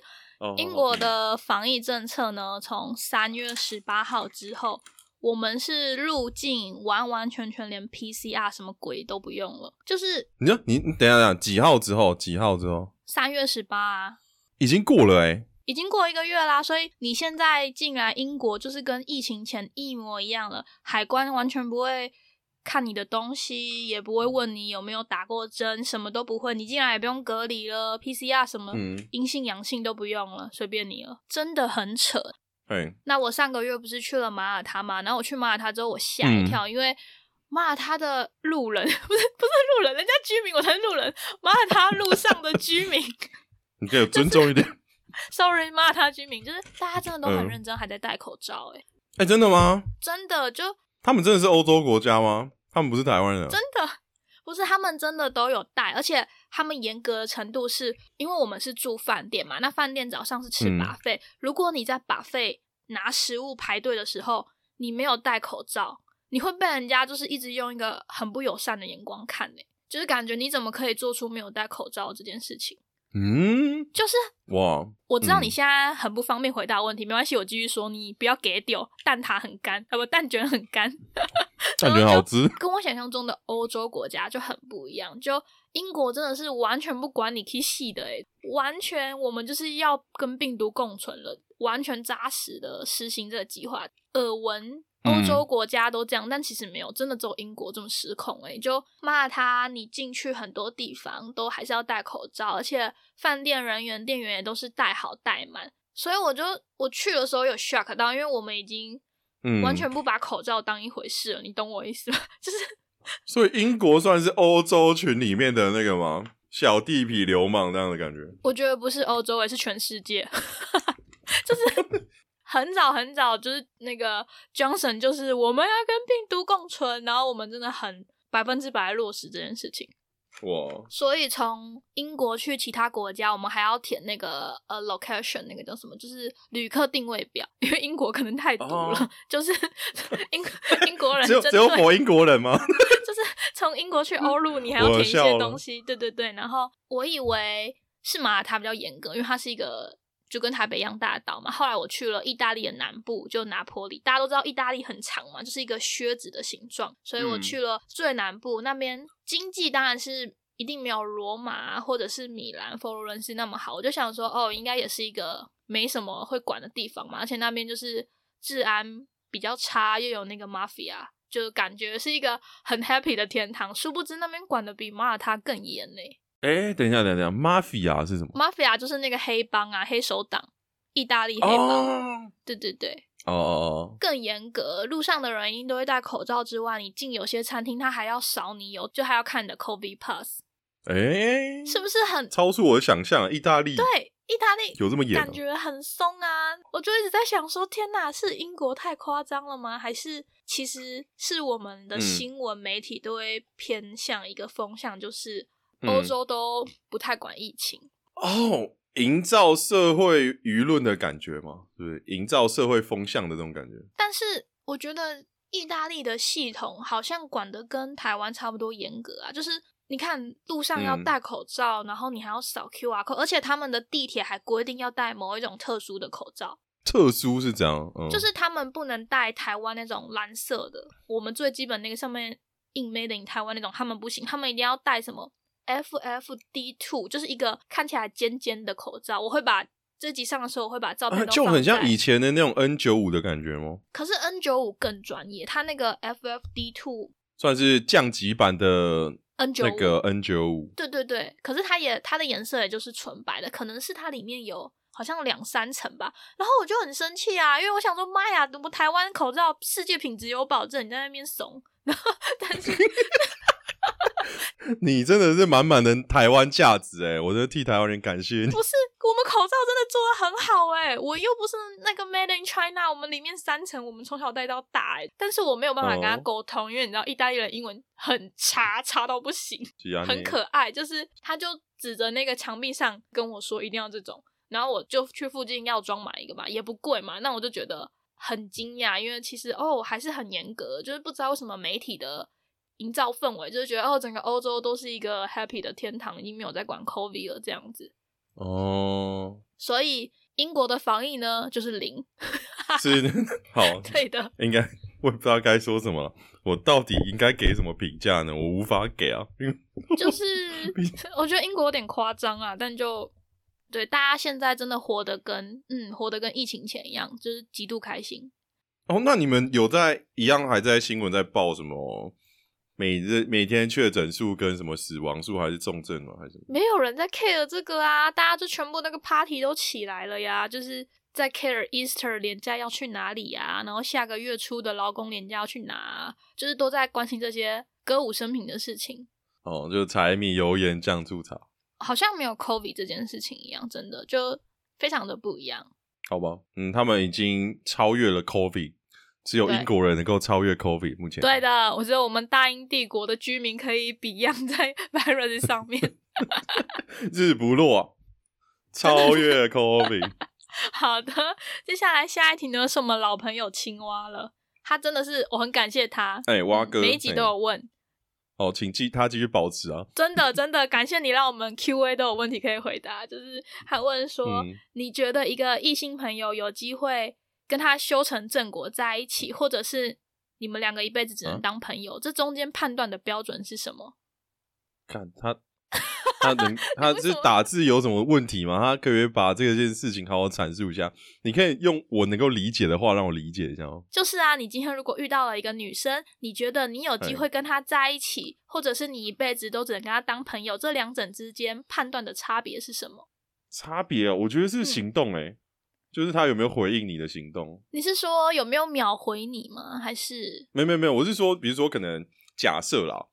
英国的防疫政策呢，从三月十八号之后，我们是入境完完全全连 PCR 什么鬼都不用了。就是你说你你等下等下几号之后？几号之后？三月十八啊，已经过了哎，已经过一个月啦。所以你现在进来英国就是跟疫情前一模一样了，海关完全不会。看你的东西也不会问你有没有打过针，什么都不会。你进来也不用隔离了，PCR 什么阴性阳性都不用了，随便你了。真的很扯。对。那我上个月不是去了马耳他嘛？然后我去马耳他之后，我吓一跳，因为马耳他的路人 不是不是路人，人家居民我才是路人。马耳他路上的居民，你可以尊重一点。Sorry，马耳他居民就是大家真的都很认真，还在戴口罩。哎哎，真的吗？真的就。他们真的是欧洲国家吗？他们不是台湾人？真的不是，他们真的都有带，而且他们严格的程度是，因为我们是住饭店嘛，那饭店早上是吃把费，如果你在把费拿食物排队的时候，你没有戴口罩，你会被人家就是一直用一个很不友善的眼光看呢，就是感觉你怎么可以做出没有戴口罩这件事情？嗯，就是哇，我知道你现在很不方便回答问题，没关系，我继续说，你不要给丢。蛋挞很干，啊不，蛋卷很干，蛋卷好吃。跟我想象中的欧洲国家就很不一样，就英国真的是完全不管你可以细的，诶完全我们就是要跟病毒共存了，完全扎实的实行这个计划。耳闻。欧洲国家都这样，但其实没有，真的只有英国这么失控哎！就骂他，你进去很多地方都还是要戴口罩，而且饭店人员、店员也都是戴好戴满。所以我就我去的时候有 shock 到，因为我们已经完全不把口罩当一回事了，你懂我意思吗？就是，所以英国算是欧洲群里面的那个吗？小地痞流氓那样的感觉？我觉得不是欧洲，也是全世界，就是。很早很早，就是那个 Johnson，就是我们要跟病毒共存，然后我们真的很百分之百落实这件事情。哇！所以从英国去其他国家，我们还要填那个呃 location，那个叫什么？就是旅客定位表，因为英国可能太毒了，就是 英英国人 只有只有我英国人吗？就是从英国去欧陆，你还要填一些东西。对对对，然后我以为是马耳他比较严格，因为它是一个。就跟台北一样大的岛嘛。后来我去了意大利的南部，就拿坡里。大家都知道意大利很长嘛，就是一个靴子的形状。所以我去了最南部那边，经济当然是一定没有罗马或者是米兰、佛罗伦斯那么好。我就想说，哦，应该也是一个没什么会管的地方嘛。而且那边就是治安比较差，又有那个 mafia，就感觉是一个很 happy 的天堂。殊不知那边管的比马耳他更严嘞。哎，等一下，等一下，mafia 是什么？mafia 就是那个黑帮啊，黑手党，意大利黑帮。对对对，哦哦哦，更严格，路上的人应都会戴口罩之外，你进有些餐厅，他还要扫你有，就还要看你的 COVID pass。哎，是不是很超出我的想象？意大利对，意大利有这么严？感觉很松啊！我就一直在想说，天哪，是英国太夸张了吗？还是其实是我们的新闻媒体都会偏向一个风向，就是。欧洲都不太管疫情哦，营造社会舆论的感觉吗？对，营造社会风向的这种感觉。但是我觉得意大利的系统好像管的跟台湾差不多严格啊，就是你看路上要戴口罩，然后你还要扫 QR code，而且他们的地铁还规定要戴某一种特殊的口罩。特殊是这样，就是他们不能戴台湾那种蓝色的，我们最基本那个上面印 Made in 台湾那种，他们不行，他们一定要戴什么？F F D two 就是一个看起来尖尖的口罩，我会把这集上的时候我会把照片就很像以前的那种 N 九五的感觉吗？可是 N 九五更专业，它那个 F F D two 算是降级版的 N 九那个 N 九五。对对对，可是它也它的颜色也就是纯白的，可能是它里面有好像两三层吧。然后我就很生气啊，因为我想说，妈呀，我们台湾口罩世界品质有保证，你在那边怂。然后，但是。你真的是满满的台湾价值哎！我真的替台湾人感谢你。不是，我们口罩真的做的很好哎！我又不是那个 Made in China，我们里面三层，我们从小戴到大哎。但是我没有办法跟他沟通，因为你知道意大利人英文很差，差到不行。很可爱，就是他就指着那个墙壁上跟我说一定要这种，然后我就去附近药妆买一个嘛，也不贵嘛。那我就觉得很惊讶，因为其实哦还是很严格，就是不知道为什么媒体的。营造氛围，就是觉得哦，整个欧洲都是一个 happy 的天堂，已经没有在管 COVID 了这样子。哦，所以英国的防疫呢，就是零。是好，对的。应该我也不知道该说什么了。我到底应该给什么评价呢？我无法给啊，因为就是 我觉得英国有点夸张啊，但就对大家现在真的活得跟嗯活得跟疫情前一样，就是极度开心。哦，那你们有在一样还在新闻在报什么？每日每天确诊数跟什么死亡数还是重症吗？还是没有人在 care 这个啊？大家就全部那个 party 都起来了呀，就是在 care Easter 年假要去哪里啊？然后下个月初的劳工年假要去哪？啊就是都在关心这些歌舞升平的事情。哦，就柴米油盐酱醋茶，好像没有 COVID 这件事情一样，真的就非常的不一样。好吧，嗯，他们已经超越了 COVID。只有英国人能够超越 COVID，目前。对的，我觉得我们大英帝国的居民可以比样在 virus 上面，日不落，超越 COVID。好的，接下来下一题呢是我们老朋友青蛙了，他真的是我很感谢他，哎，蛙哥每一集都有问，哦，请继他继续保持啊，真的真的感谢你让我们 Q&A 都有问题可以回答，就是他问说，你觉得一个异性朋友有机会？跟他修成正果在一起，或者是你们两个一辈子只能当朋友，这中间判断的标准是什么？看他，他能，他是打字有什么问题吗？他可以把这件事情好好阐述一下。你可以用我能够理解的话让我理解一下哦。就是啊，你今天如果遇到了一个女生，你觉得你有机会跟她在一起，或者是你一辈子都只能跟她当朋友，这两者之间判断的差别是什么？差别啊，我觉得是行动哎。就是他有没有回应你的行动？你是说有没有秒回你吗？还是没没没有？我是说，比如说可能假设啦，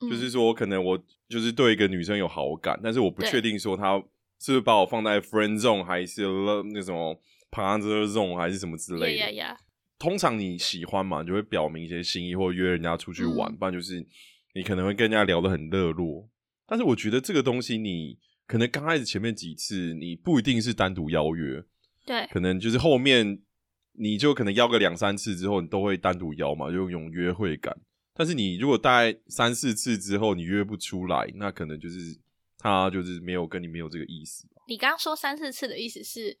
就是说可能我就是对一个女生有好感，但是我不确定说她是不是把我放在 friend zone 还是那什么 partner zone 还是什么之类的。通常你喜欢嘛，就会表明一些心意，或约人家出去玩，不然就是你可能会跟人家聊得很热络。但是我觉得这个东西，你可能刚开始前面几次，你不一定是单独邀约。对，可能就是后面你就可能邀个两三次之后，你都会单独邀嘛，就有约会感。但是你如果大概三四次之后你约不出来，那可能就是他就是没有跟你没有这个意思。你刚刚说三四次的意思是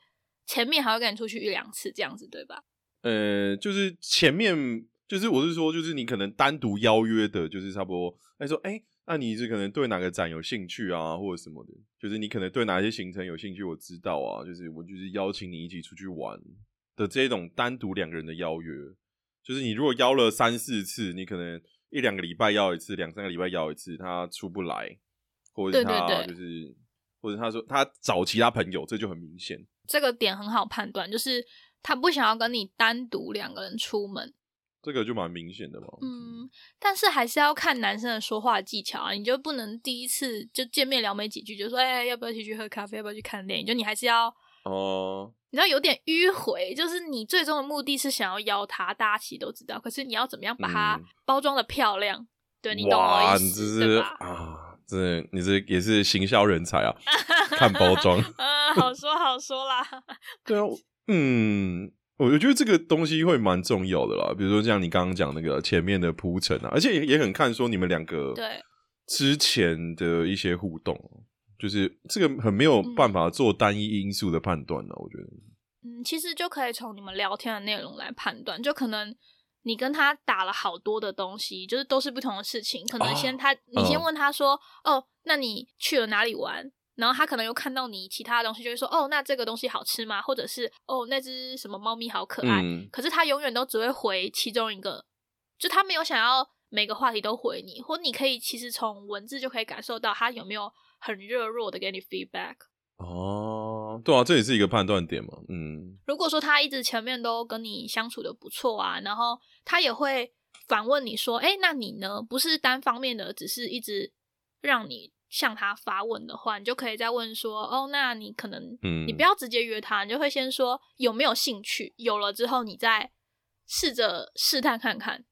前面还会跟你出去一两次这样子对吧？呃，就是前面就是我是说，就是你可能单独邀约的，就是差不多。他说，哎。那你是可能对哪个展有兴趣啊，或者什么的？就是你可能对哪些行程有兴趣，我知道啊。就是我就是邀请你一起出去玩的这种单独两个人的邀约。就是你如果邀了三四次，你可能一两个礼拜邀一次，两三个礼拜邀一次，他出不来，或者他就是，或者他说他找其他朋友，这就很明显。这个点很好判断，就是他不想要跟你单独两个人出门。这个就蛮明显的嘛。嗯，但是还是要看男生的说话技巧啊。你就不能第一次就见面聊没几句就说，哎，要不要一起去喝咖啡？要不要去看电影？就你还是要哦，你知道有点迂回，就是你最终的目的是想要邀他，大家其实都知道。可是你要怎么样把它包装的漂亮？对你懂我意思对吧？啊，这你这也是行销人才啊，看包装。嗯，好说好说啦。对啊，嗯。我觉得这个东西会蛮重要的啦，比如说像你刚刚讲那个前面的铺陈啊，而且也也很看说你们两个对之前的一些互动，就是这个很没有办法做单一因素的判断呢。我觉得，嗯，其实就可以从你们聊天的内容来判断，就可能你跟他打了好多的东西，就是都是不同的事情，可能先他你先问他说，哦，那你去了哪里玩？然后他可能又看到你其他的东西，就会说：“哦，那这个东西好吃吗？”或者是“哦，那只什么猫咪好可爱。”可是他永远都只会回其中一个，就他没有想要每个话题都回你，或你可以其实从文字就可以感受到他有没有很热络的给你 feedback。哦，对啊，这也是一个判断点嘛。嗯，如果说他一直前面都跟你相处的不错啊，然后他也会反问你说：“哎，那你呢？不是单方面的，只是一直让你向他发问的话，你就可以再问说：哦，那你可能，嗯，你不要直接约他，你就会先说有没有兴趣，有了之后你再试着试探看看。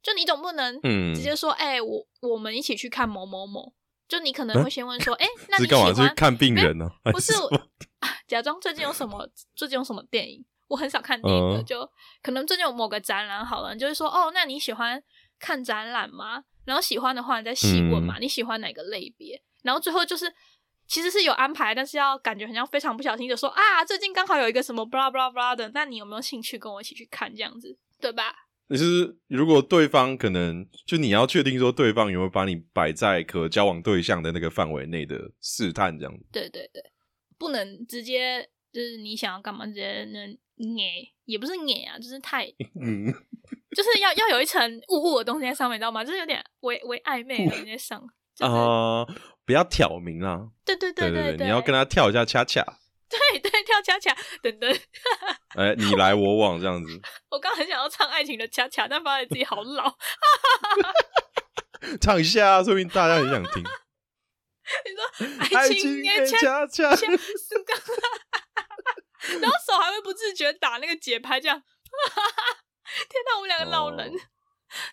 就你总不能直接说：哎，我我们一起去看某某某。”就你可能会先问说，哎，那你喜欢看病人呢？不是，假装最近有什么最近有什么电影？我很少看电影的，就可能最近有某个展览好了，你就会说，哦，那你喜欢看展览吗？然后喜欢的话，你再细问嘛，你喜欢哪个类别？然后最后就是其实是有安排，但是要感觉好像非常不小心就说啊，最近刚好有一个什么 blah blah blah 的，那你有没有兴趣跟我一起去看这样子，对吧？就是如果对方可能就你要确定说对方有没有把你摆在可交往对象的那个范围内的试探这样子，对对对，不能直接就是你想要干嘛直接那捏也不是捏啊，就是太 嗯，就是要要有一层雾雾的东西在上面，你知道吗？就是有点微微暧昧的在上啊，不要挑明啊，对对对对对，你要跟他跳一下恰恰。对对，跳恰恰等等。哎，你来我往这样子。我刚很想要唱爱情的恰恰，但发现自己好老。唱一下，说明大家很想听。你说爱情的恰恰然后手还会不自觉打那个节拍，这样。天哪，我们两个老人。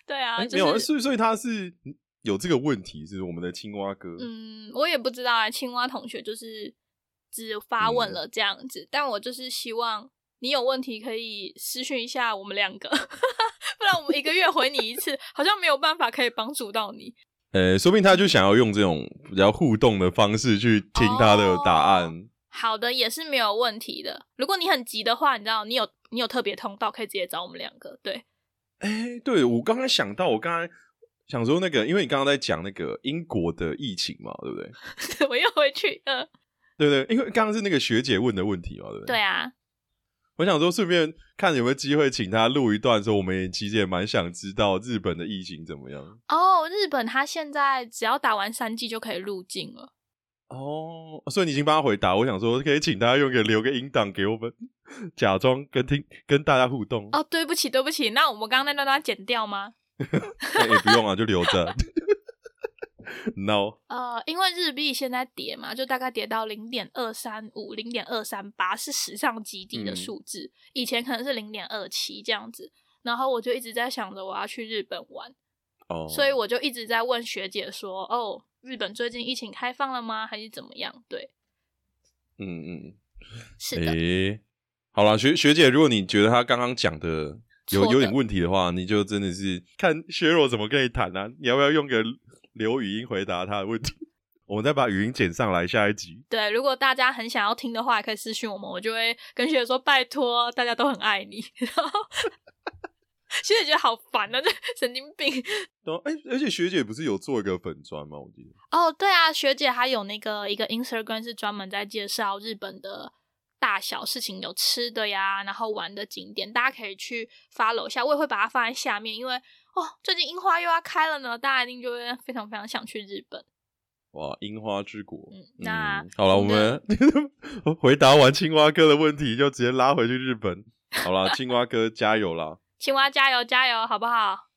对啊，没有，所以所以他是有这个问题，是我们的青蛙哥。嗯，我也不知道啊，青蛙同学就是。只发问了这样子，但我就是希望你有问题可以私讯一下我们两个，不然我们一个月回你一次，好像没有办法可以帮助到你。呃，说不定他就想要用这种比较互动的方式去听他的答案。好的，也是没有问题的。如果你很急的话，你知道你有你有特别通道，可以直接找我们两个。对，哎，对我刚刚想到，我刚才想说那个，因为你刚刚在讲那个英国的疫情嘛，对不对？我又回去，嗯。对对，因为刚刚是那个学姐问的问题嘛，对不对？对啊，我想说顺便看有没有机会请他录一段，说我们也其实也蛮想知道日本的疫情怎么样。哦，日本他现在只要打完三剂就可以入境了。哦，所以你已经帮他回答，我想说可以请他用个留个音档给我们，假装跟听跟大家互动。哦，对不起对不起，那我们刚刚那段要剪掉吗？也不用啊，就留着。No，呃，因为日币现在跌嘛，就大概跌到零点二三五、零点二三八，是史上极低的数字。以前可能是零点二七这样子，然后我就一直在想着我要去日本玩，哦，所以我就一直在问学姐说：“哦，日本最近疫情开放了吗？还是怎么样？”对，嗯嗯，是的。好了，学学姐，如果你觉得他刚刚讲的有有点问题的话，你就真的是看削弱怎么跟你谈啊？你要不要用个？留语音回答他的问题，我们再把语音剪上来。下一集，对，如果大家很想要听的话，可以私信我们，我就会跟学姐说：“拜托，大家都很爱你。”然后学姐觉得好烦啊，这神经病。哎，而且学姐不是有做一个粉砖吗？我记得。哦，对啊，学姐她有那个一个 Instagram 是专门在介绍日本的大小事情，有吃的呀，然后玩的景点，大家可以去 follow 一下。我也会把它放在下面，因为。哦，最近樱花又要开了呢，大家一定就会非常非常想去日本。哇，樱花之国。嗯，那好了，我们 回答完青蛙哥的问题，就直接拉回去日本。好了，青蛙哥加油啦！青蛙加油加油，好不好？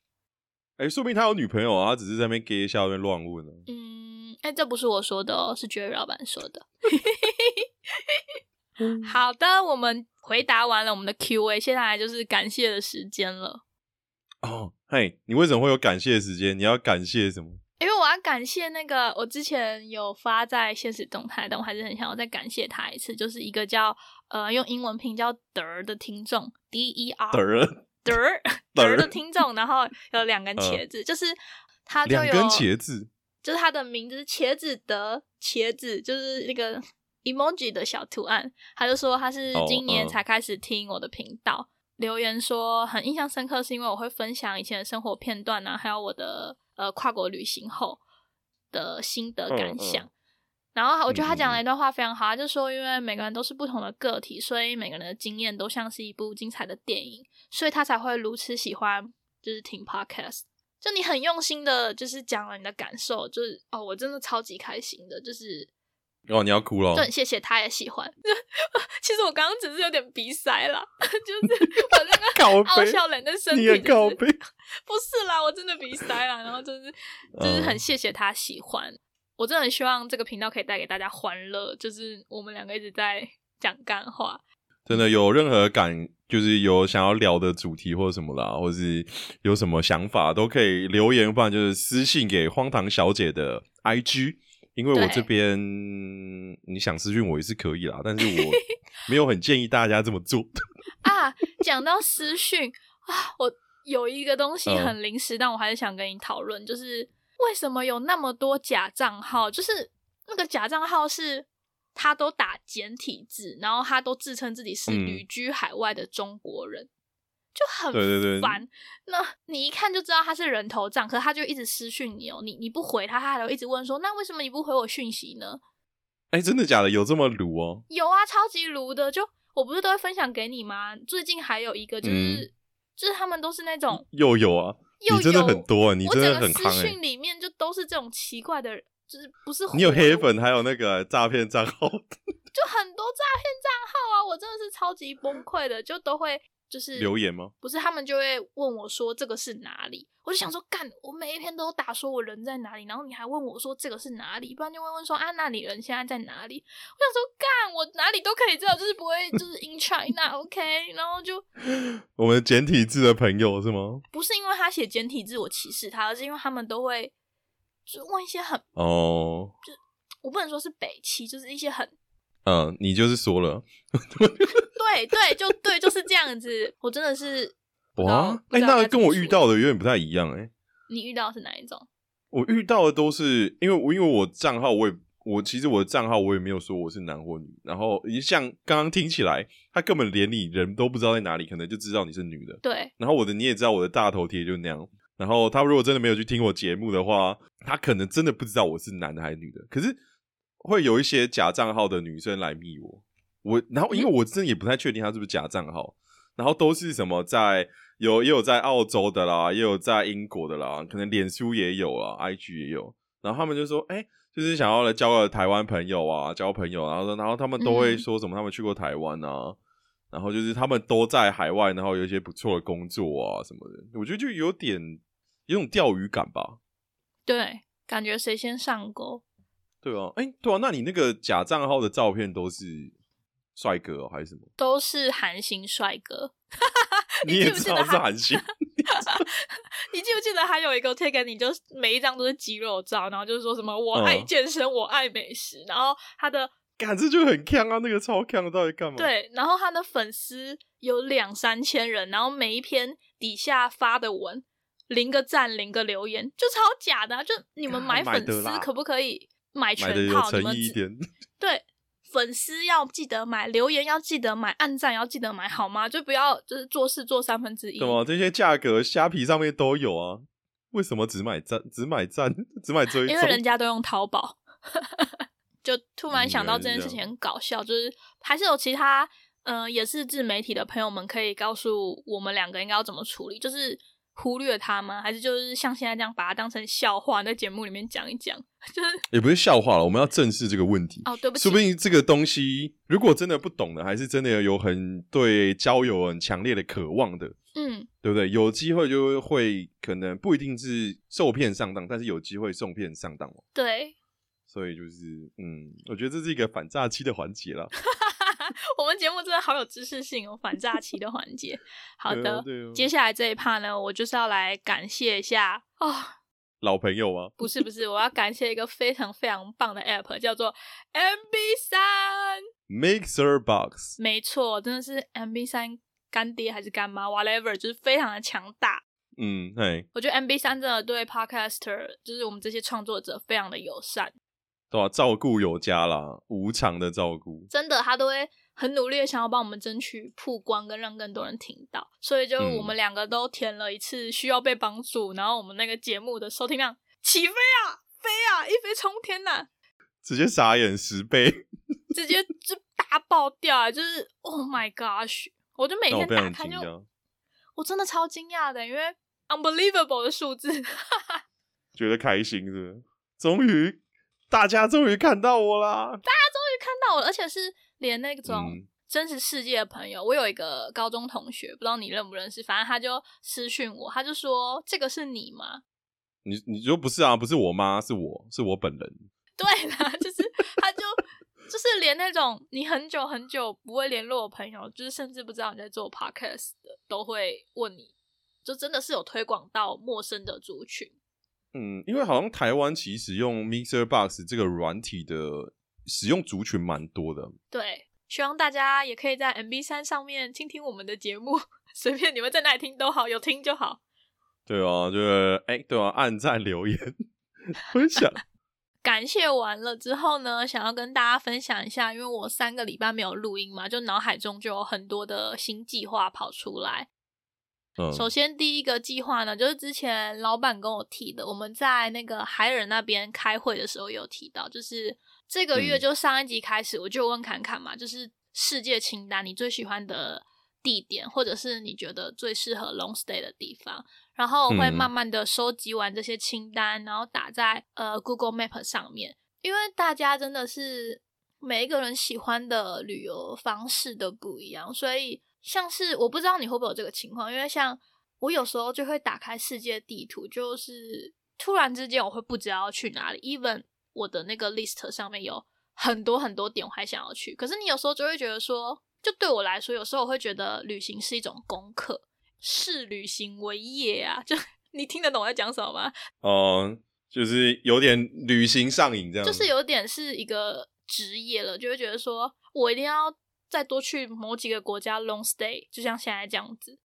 哎，说明他有女朋友啊，他只是在那边 gay 笑，那边乱问呢。嗯，哎，这不是我说的哦，是 Jerry 老板说的。好的，我们回答完了我们的 Q&A，接下来就是感谢的时间了。哦，嘿，你为什么会有感谢的时间？你要感谢什么？因为我要感谢那个我之前有发在现实动态，但我还是很想要再感谢他一次，就是一个叫呃用英文拼叫德儿的听众，D E R 德儿 德儿的听众，然后有两根茄子，就是他就有两根茄子，就是他的名字是茄子的茄子，就是那个 emoji 的小图案，他就说他是今年才开始听我的频道。留言说很印象深刻，是因为我会分享以前的生活片段呢，还有我的呃跨国旅行后的心得感想。然后我觉得他讲了一段话非常好，他就说因为每个人都是不同的个体，所以每个人的经验都像是一部精彩的电影，所以他才会如此喜欢就是听 podcast。就你很用心的，就是讲了你的感受，就是哦，我真的超级开心的，就是哦，你要哭了，就很谢谢他也喜欢。其实我刚刚只是有点鼻塞啦，就是我那个傲笑人的身体，不是啦，我真的鼻塞了。然后就是 就是很谢谢他喜欢，我真的很希望这个频道可以带给大家欢乐。就是我们两个一直在讲干话，真的有任何感，就是有想要聊的主题或者什么啦，或者是有什么想法都可以留言，不然就是私信给荒唐小姐的 IG。因为我这边你想私讯我也是可以啦，但是我 没有很建议大家这么做。啊，讲到私讯啊，我有一个东西很临时，但我还是想跟你讨论，就是为什么有那么多假账号？就是那个假账号是他都打简体字，然后他都自称自己是旅居海外的中国人。就很烦，那你一看就知道他是人头账，可是他就一直私讯你哦，你你不回他，他还会一直问说，那为什么你不回我讯息呢？哎，真的假的？有这么卢哦？有啊，超级卢的。就我不是都会分享给你吗？最近还有一个，就是就是他们都是那种又有啊，你真的很多，你真的很私讯里面就都是这种奇怪的，就是不是你有黑粉，还有那个诈骗账号，就很多诈骗账号啊！我真的是超级崩溃的，就都会。就是留言吗？不是，他们就会问我说这个是哪里？我就想说，干，我每一篇都打说我人在哪里，然后你还问我说这个是哪里？不然就会问说啊，那你人现在在哪里？我想说，干，我哪里都可以知道，就是不会就是 in China，OK？然后就我们简体字的朋友是吗？不是因为他写简体字我歧视他，而是因为他们都会就问一些很哦，就我不能说是北齐，就是一些很。嗯，你就是说了，对对，就对，就是这样子。我真的是 哇，哎，那跟我遇到的有点不太一样哎。你遇到是哪一种？我遇到的都是因为我因为我账号我也我其实我的账号我也没有说我是男或女，然后像刚刚听起来，他根本连你人都不知道在哪里，可能就知道你是女的。对。然后我的你也知道我的大头贴就那样，然后他如果真的没有去听我节目的话，他可能真的不知道我是男的还是女的。可是。会有一些假账号的女生来密我，我然后因为我真的也不太确定他是不是假账号，然后都是什么在有也有在澳洲的啦，也有在英国的啦，可能脸书也有啊，IG 也有，然后他们就说，哎，就是想要来交个台湾朋友啊，交朋友，然后然后他们都会说什么他们去过台湾啊，然后就是他们都在海外，然后有一些不错的工作啊什么的，我觉得就有点有种钓鱼感吧，对，感觉谁先上钩。对啊，哎，对啊，那你那个假账号的照片都是帅哥还是什么？都是韩星帅哥。你也知道是韩星？你记不记得还有一个贴给你，就每一张都是肌肉照，然后就是说什么我爱健身，我爱美食，然后他的，感觉就很强啊，那个超强的到底干嘛？对，然后他的粉丝有两三千人，然后每一篇底下发的文零个赞，零个留言，就超假的，就你们买粉丝可不可以？买全套，你们对粉丝要记得买，留言要记得买，按赞要记得买，好吗？就不要就是做事做三分之一。对吗？这些价格虾皮上面都有啊，为什么只买赞？只买赞？只买追？因为人家都用淘宝。就突然想到这件事情很搞笑，就是还是有其他嗯，也是自媒体的朋友们可以告诉我们两个应该要怎么处理，就是。忽略它吗？还是就是像现在这样把它当成笑话，在节目里面讲一讲？就是也不是笑话了，我们要正视这个问题。哦，对不起。说不定这个东西，如果真的不懂的，还是真的有很对交友很强烈的渴望的，嗯，对不对？有机会就会可能不一定是受骗上当，但是有机会受骗上当对。所以就是，嗯，我觉得这是一个反诈欺的环节了。我们节目真的好有知识性哦，反诈期的环节。好的，接下来这一趴呢，我就是要来感谢一下哦，老朋友吗？不是不是，我要感谢一个非常非常棒的 App，叫做 MB 三 Mixer Box。没错，真的是 MB 三干爹还是干妈，whatever，就是非常的强大。嗯，对，我觉得 MB 三真的对 Podcaster，就是我们这些创作者非常的友善。对吧？照顾有加啦，无偿的照顾，真的，他都会很努力的想要帮我们争取曝光，跟让更多人听到。所以就我们两个都填了一次需要被帮助，然后我们那个节目的收听量起飞啊，飞啊，一飞冲天呐，直接傻眼十倍，直接就大爆掉啊！就是 Oh my gosh，我就每天打开就，我真的超惊讶的，因为 unbelievable 的数字，觉得开心是，终于。大家终于看到我啦！大家终于看到我，而且是连那种真实世界的朋友。我有一个高中同学，不知道你认不认识，反正他就私讯我，他就说：“这个是你吗？”你你说不是啊？不是我妈，是我是我本人。对啦，就是他就就是连那种你很久很久不会联络的朋友，就是甚至不知道你在做 podcast 的，都会问你，就真的是有推广到陌生的族群。嗯，因为好像台湾其实用 Mixer Box 这个软体的使用族群蛮多的。对，希望大家也可以在 MB 三上面听听我们的节目，随便你们在哪里听都好，有听就好。对啊，就是哎，对啊，按赞、留言、分享。感谢完了之后呢，想要跟大家分享一下，因为我三个礼拜没有录音嘛，就脑海中就有很多的新计划跑出来。嗯首先，第一个计划呢，就是之前老板跟我提的，我们在那个海尔那边开会的时候有提到，就是这个月就上一集开始，我就问侃侃嘛，就是世界清单，你最喜欢的地点，或者是你觉得最适合 long stay 的地方，然后我会慢慢的收集完这些清单，然后打在呃 Google Map 上面，因为大家真的是每一个人喜欢的旅游方式都不一样，所以。像是我不知道你会不会有这个情况，因为像我有时候就会打开世界地图，就是突然之间我会不知道要去哪里。even 我的那个 list 上面有很多很多点我还想要去，可是你有时候就会觉得说，就对我来说，有时候我会觉得旅行是一种功课，视旅行为业啊。就你听得懂我在讲什么吗？哦，就是有点旅行上瘾这样，就是有点是一个职业了，就会觉得说我一定要。再多去某几个国家 long stay，就像现在这样子。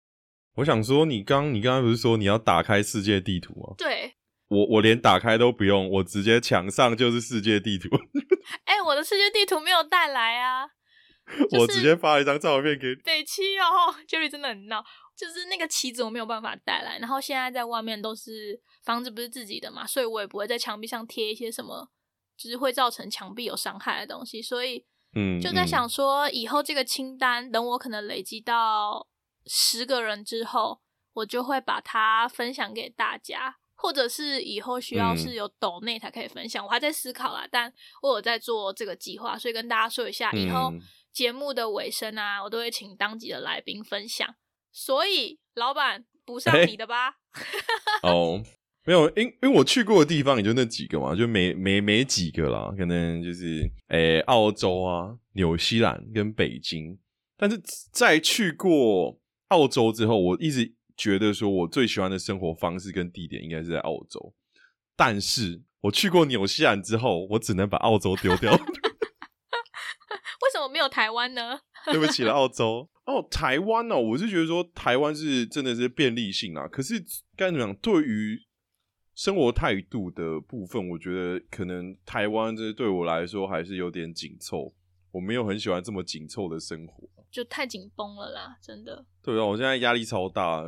我想说，你刚你刚刚不是说你要打开世界地图吗？对，我我连打开都不用，我直接墙上就是世界地图。哎，我的世界地图没有带来啊！我直接发一张照片给你。北七哦，Jerry 真的很闹，就是那个旗子我没有办法带来，然后现在在外面都是房子不是自己的嘛，所以我也不会在墙壁上贴一些什么，就是会造成墙壁有伤害的东西，所以。嗯，就在想说，以后这个清单，等我可能累积到十个人之后，我就会把它分享给大家，或者是以后需要是有抖内才可以分享。我还在思考啦，但我有在做这个计划，所以跟大家说一下，以后节目的尾声啊，我都会请当集的来宾分享。所以，老板补上你的吧。哦。没有，因因为我去过的地方也就那几个嘛，就没没没几个啦，可能就是诶澳洲啊、纽西兰跟北京。但是在去过澳洲之后，我一直觉得说我最喜欢的生活方式跟地点应该是在澳洲。但是我去过纽西兰之后，我只能把澳洲丢掉。为什么没有台湾呢？对不起了，澳洲哦，台湾哦，我是觉得说台湾是真的是便利性啊。可是该怎么讲？对于生活态度的部分，我觉得可能台湾这对我来说还是有点紧凑，我没有很喜欢这么紧凑的生活，就太紧绷了啦，真的。对啊，我现在压力超大，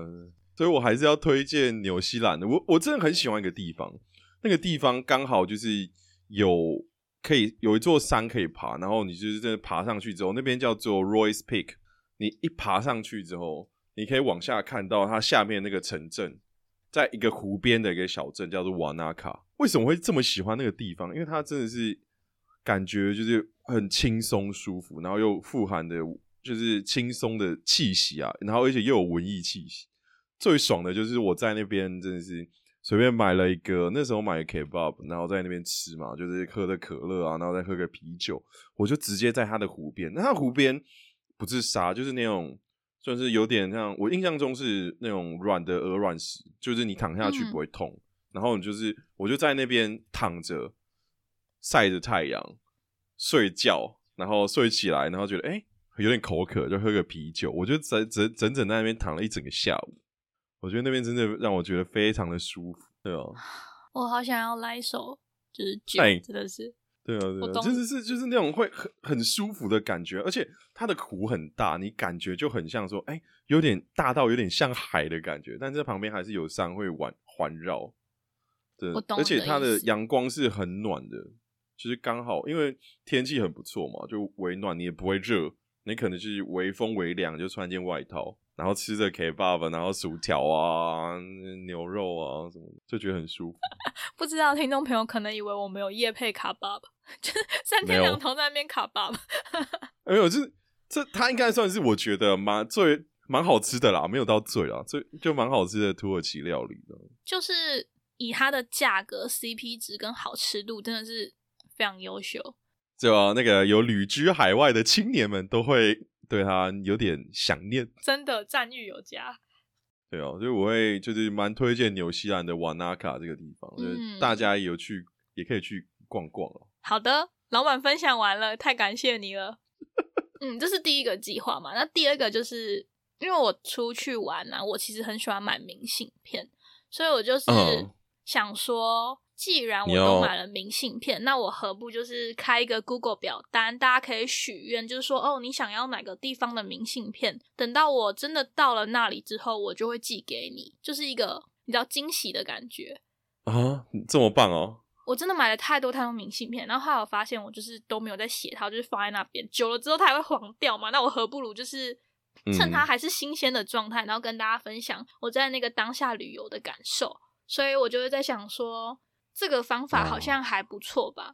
所以我还是要推荐纽西兰的。我我真的很喜欢一个地方，那个地方刚好就是有可以有一座山可以爬，然后你就是真的爬上去之后，那边叫做 Royce Peak，你一爬上去之后，你可以往下看到它下面那个城镇。在一个湖边的一个小镇叫做瓦纳卡，为什么会这么喜欢那个地方？因为它真的是感觉就是很轻松舒服，然后又富含的就是轻松的气息啊，然后而且又有文艺气息。最爽的就是我在那边真的是随便买了一个，那时候买 kebab，然后在那边吃嘛，就是喝的可乐啊，然后再喝个啤酒，我就直接在他的湖边。那它湖边不是沙，就是那种。算是有点像我印象中是那种软的鹅卵石，就是你躺下去不会痛。然后你就是我就在那边躺着晒着太阳睡觉，然后睡起来，然后觉得哎有点口渴，就喝个啤酒。我就整整整整在那边躺了一整个下午。我觉得那边真的让我觉得非常的舒服，对哦。我好想要来一首就是酒，真的是。对啊，对啊，就是是就是那种会很很舒服的感觉，而且它的湖很大，你感觉就很像说，哎，有点大到有点像海的感觉，但这旁边还是有山会环环绕。对，而且它的阳光是很暖的，就是刚好因为天气很不错嘛，就微暖，你也不会热，你可能就是微风微凉就穿件外套，然后吃着 K 爸爸，然后薯条啊、牛肉啊什么，就觉得很舒服。不知道听众朋友可能以为我们有夜配卡爸爸，就是 三天两头在那边卡爸爸。没有，就是这它应该算是我觉得蛮最蛮好吃的啦，没有到最啦，最就蛮好吃的土耳其料理的。就是以它的价格、CP 值跟好吃度，真的是非常优秀。对啊，那个有旅居海外的青年们都会对他有点想念，真的赞誉有加。对哦，所以我会就是蛮推荐纽西兰的瓦纳卡这个地方，就是大家有去也可以去逛逛哦。好的，老板分享完了，太感谢你了。嗯，这是第一个计划嘛？那第二个就是因为我出去玩啊，我其实很喜欢买明信片，所以我就是想说。既然我都买了明信片，那我何不就是开一个 Google 表单，大家可以许愿，就是说哦，你想要哪个地方的明信片？等到我真的到了那里之后，我就会寄给你，就是一个比较惊喜的感觉啊！这么棒哦！我真的买了太多太多明信片，然后后来我发现我就是都没有在写它，就是放在那边，久了之后它还会黄掉嘛。那我何不如就是趁它还是新鲜的状态，然后跟大家分享我在那个当下旅游的感受。所以我就会在想说。这个方法好像还不错吧？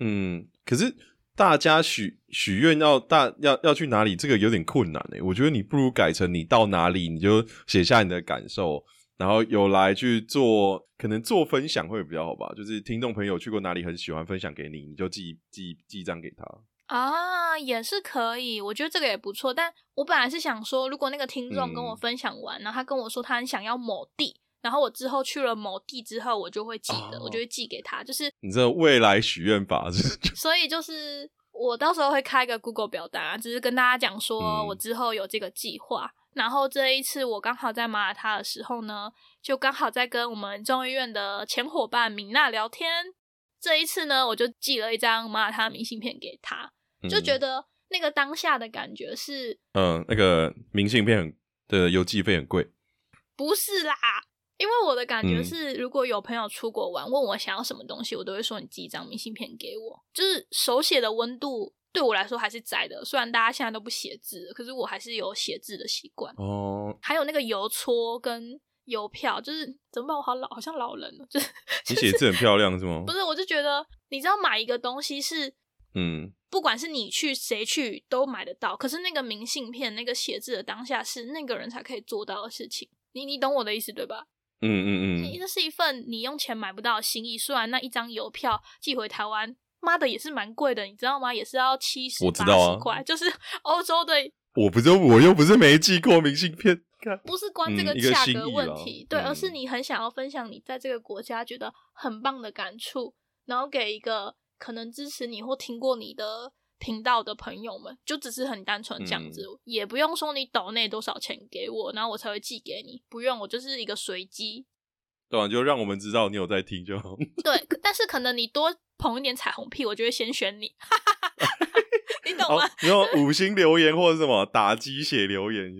嗯，可是大家许许愿要大要要去哪里，这个有点困难诶。我觉得你不如改成你到哪里你就写下你的感受，然后有来去做，可能做分享会比较好吧。就是听众朋友去过哪里很喜欢分享给你，你就寄寄寄一张给他啊，也是可以。我觉得这个也不错。但我本来是想说，如果那个听众跟我分享完，然后他跟我说他很想要某地。然后我之后去了某地之后，我就会记得，我就会寄给他。就是你这未来许愿法是，所以就是我到时候会开一个 Google 表单啊，只是跟大家讲说我之后有这个计划。然后这一次我刚好在马耳他的时候呢，就刚好在跟我们中医院的前伙伴米娜聊天。这一次呢，我就寄了一张马耳他明信片给他，就觉得那个当下的感觉是，嗯，那个明信片的邮寄费很贵，不是啦。因为我的感觉是，如果有朋友出国玩，问我想要什么东西，我都会说你寄一张明信片给我。就是手写的温度对我来说还是在的，虽然大家现在都不写字，可是我还是有写字的习惯。哦，还有那个邮戳跟邮票，就是怎么办？我好老，好像老人了。就是你写字很漂亮是吗？不是，我就觉得你知道买一个东西是，嗯，不管是你去谁去都买得到，可是那个明信片那个写字的当下是那个人才可以做到的事情。你你懂我的意思对吧？嗯嗯嗯，这是一份你用钱买不到的心意。虽然那一张邮票寄回台湾，妈的也是蛮贵的，你知道吗？也是要七十八十块，就是 欧洲的。我不是我又不是没寄过明信片，不是关这个价格问题，对，而是你很想要分享你在这个国家觉得很棒的感触，然后给一个可能支持你或听过你的。频道的朋友们，就只是很单纯这样子，也不用说你抖内多少钱给我，然后我才会寄给你，不用，我就是一个随机。对啊，就让我们知道你有在听就好。对，但是可能你多捧一点彩虹屁，我就会先选你。你懂吗？你有五星留言或者什么打鸡血留言，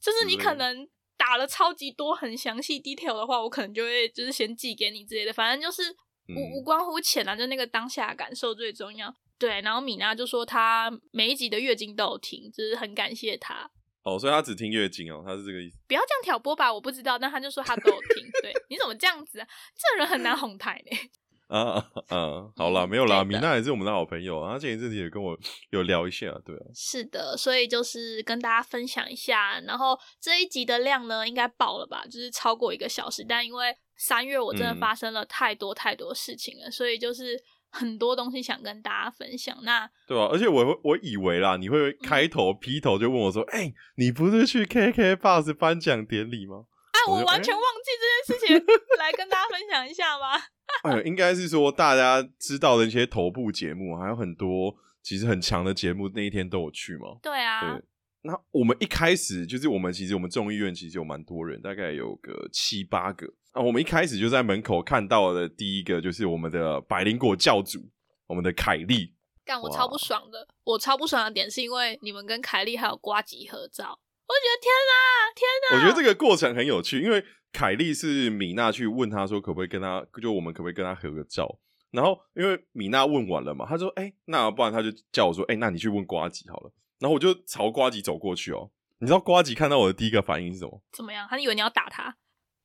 就是你可能打了超级多很详细 detail 的话，我可能就会就是先寄给你之类的，反正就是无无关乎钱啊，就那个当下感受最重要。对，然后米娜就说她每一集的月经都有听，就是很感谢她。哦，所以她只听月经哦，她是这个意思。不要这样挑拨吧，我不知道，但她就说她都有听。对，你怎么这样子啊？这人很难哄抬呢。啊啊，好啦，没有啦，米娜也是我们的好朋友啊，前一阵子也跟我 有聊一下，对啊。是的，所以就是跟大家分享一下，然后这一集的量呢，应该爆了吧？就是超过一个小时，但因为三月我真的发生了太多太多事情了，所以就是。很多东西想跟大家分享，那对啊，而且我我以为啦，你会开头劈头就问我说：“哎，你不是去 KK Bus 颁奖典礼吗？”哎，我完全忘记这件事情，来跟大家分享一下吧？哎，应该是说大家知道的一些头部节目，还有很多其实很强的节目，那一天都有去吗？对啊。对，那我们一开始就是我们其实我们众议院其实有蛮多人，大概有个七八个。啊，我们一开始就在门口看到的第一个就是我们的百灵果教主，我们的凯莉。干，我超不爽的。我超不爽的点是因为你们跟凯莉还有瓜吉合照，我觉得天哪，天哪！我觉得这个过程很有趣，因为凯莉是米娜去问他说可不可以跟他，就我们可不可以跟他合个照。然后因为米娜问完了嘛，他说：“哎，那不然他就叫我说，哎，那你去问瓜吉好了。”然后我就朝瓜吉走过去哦。你知道瓜吉看到我的第一个反应是什么？怎么样？他以为你要打他？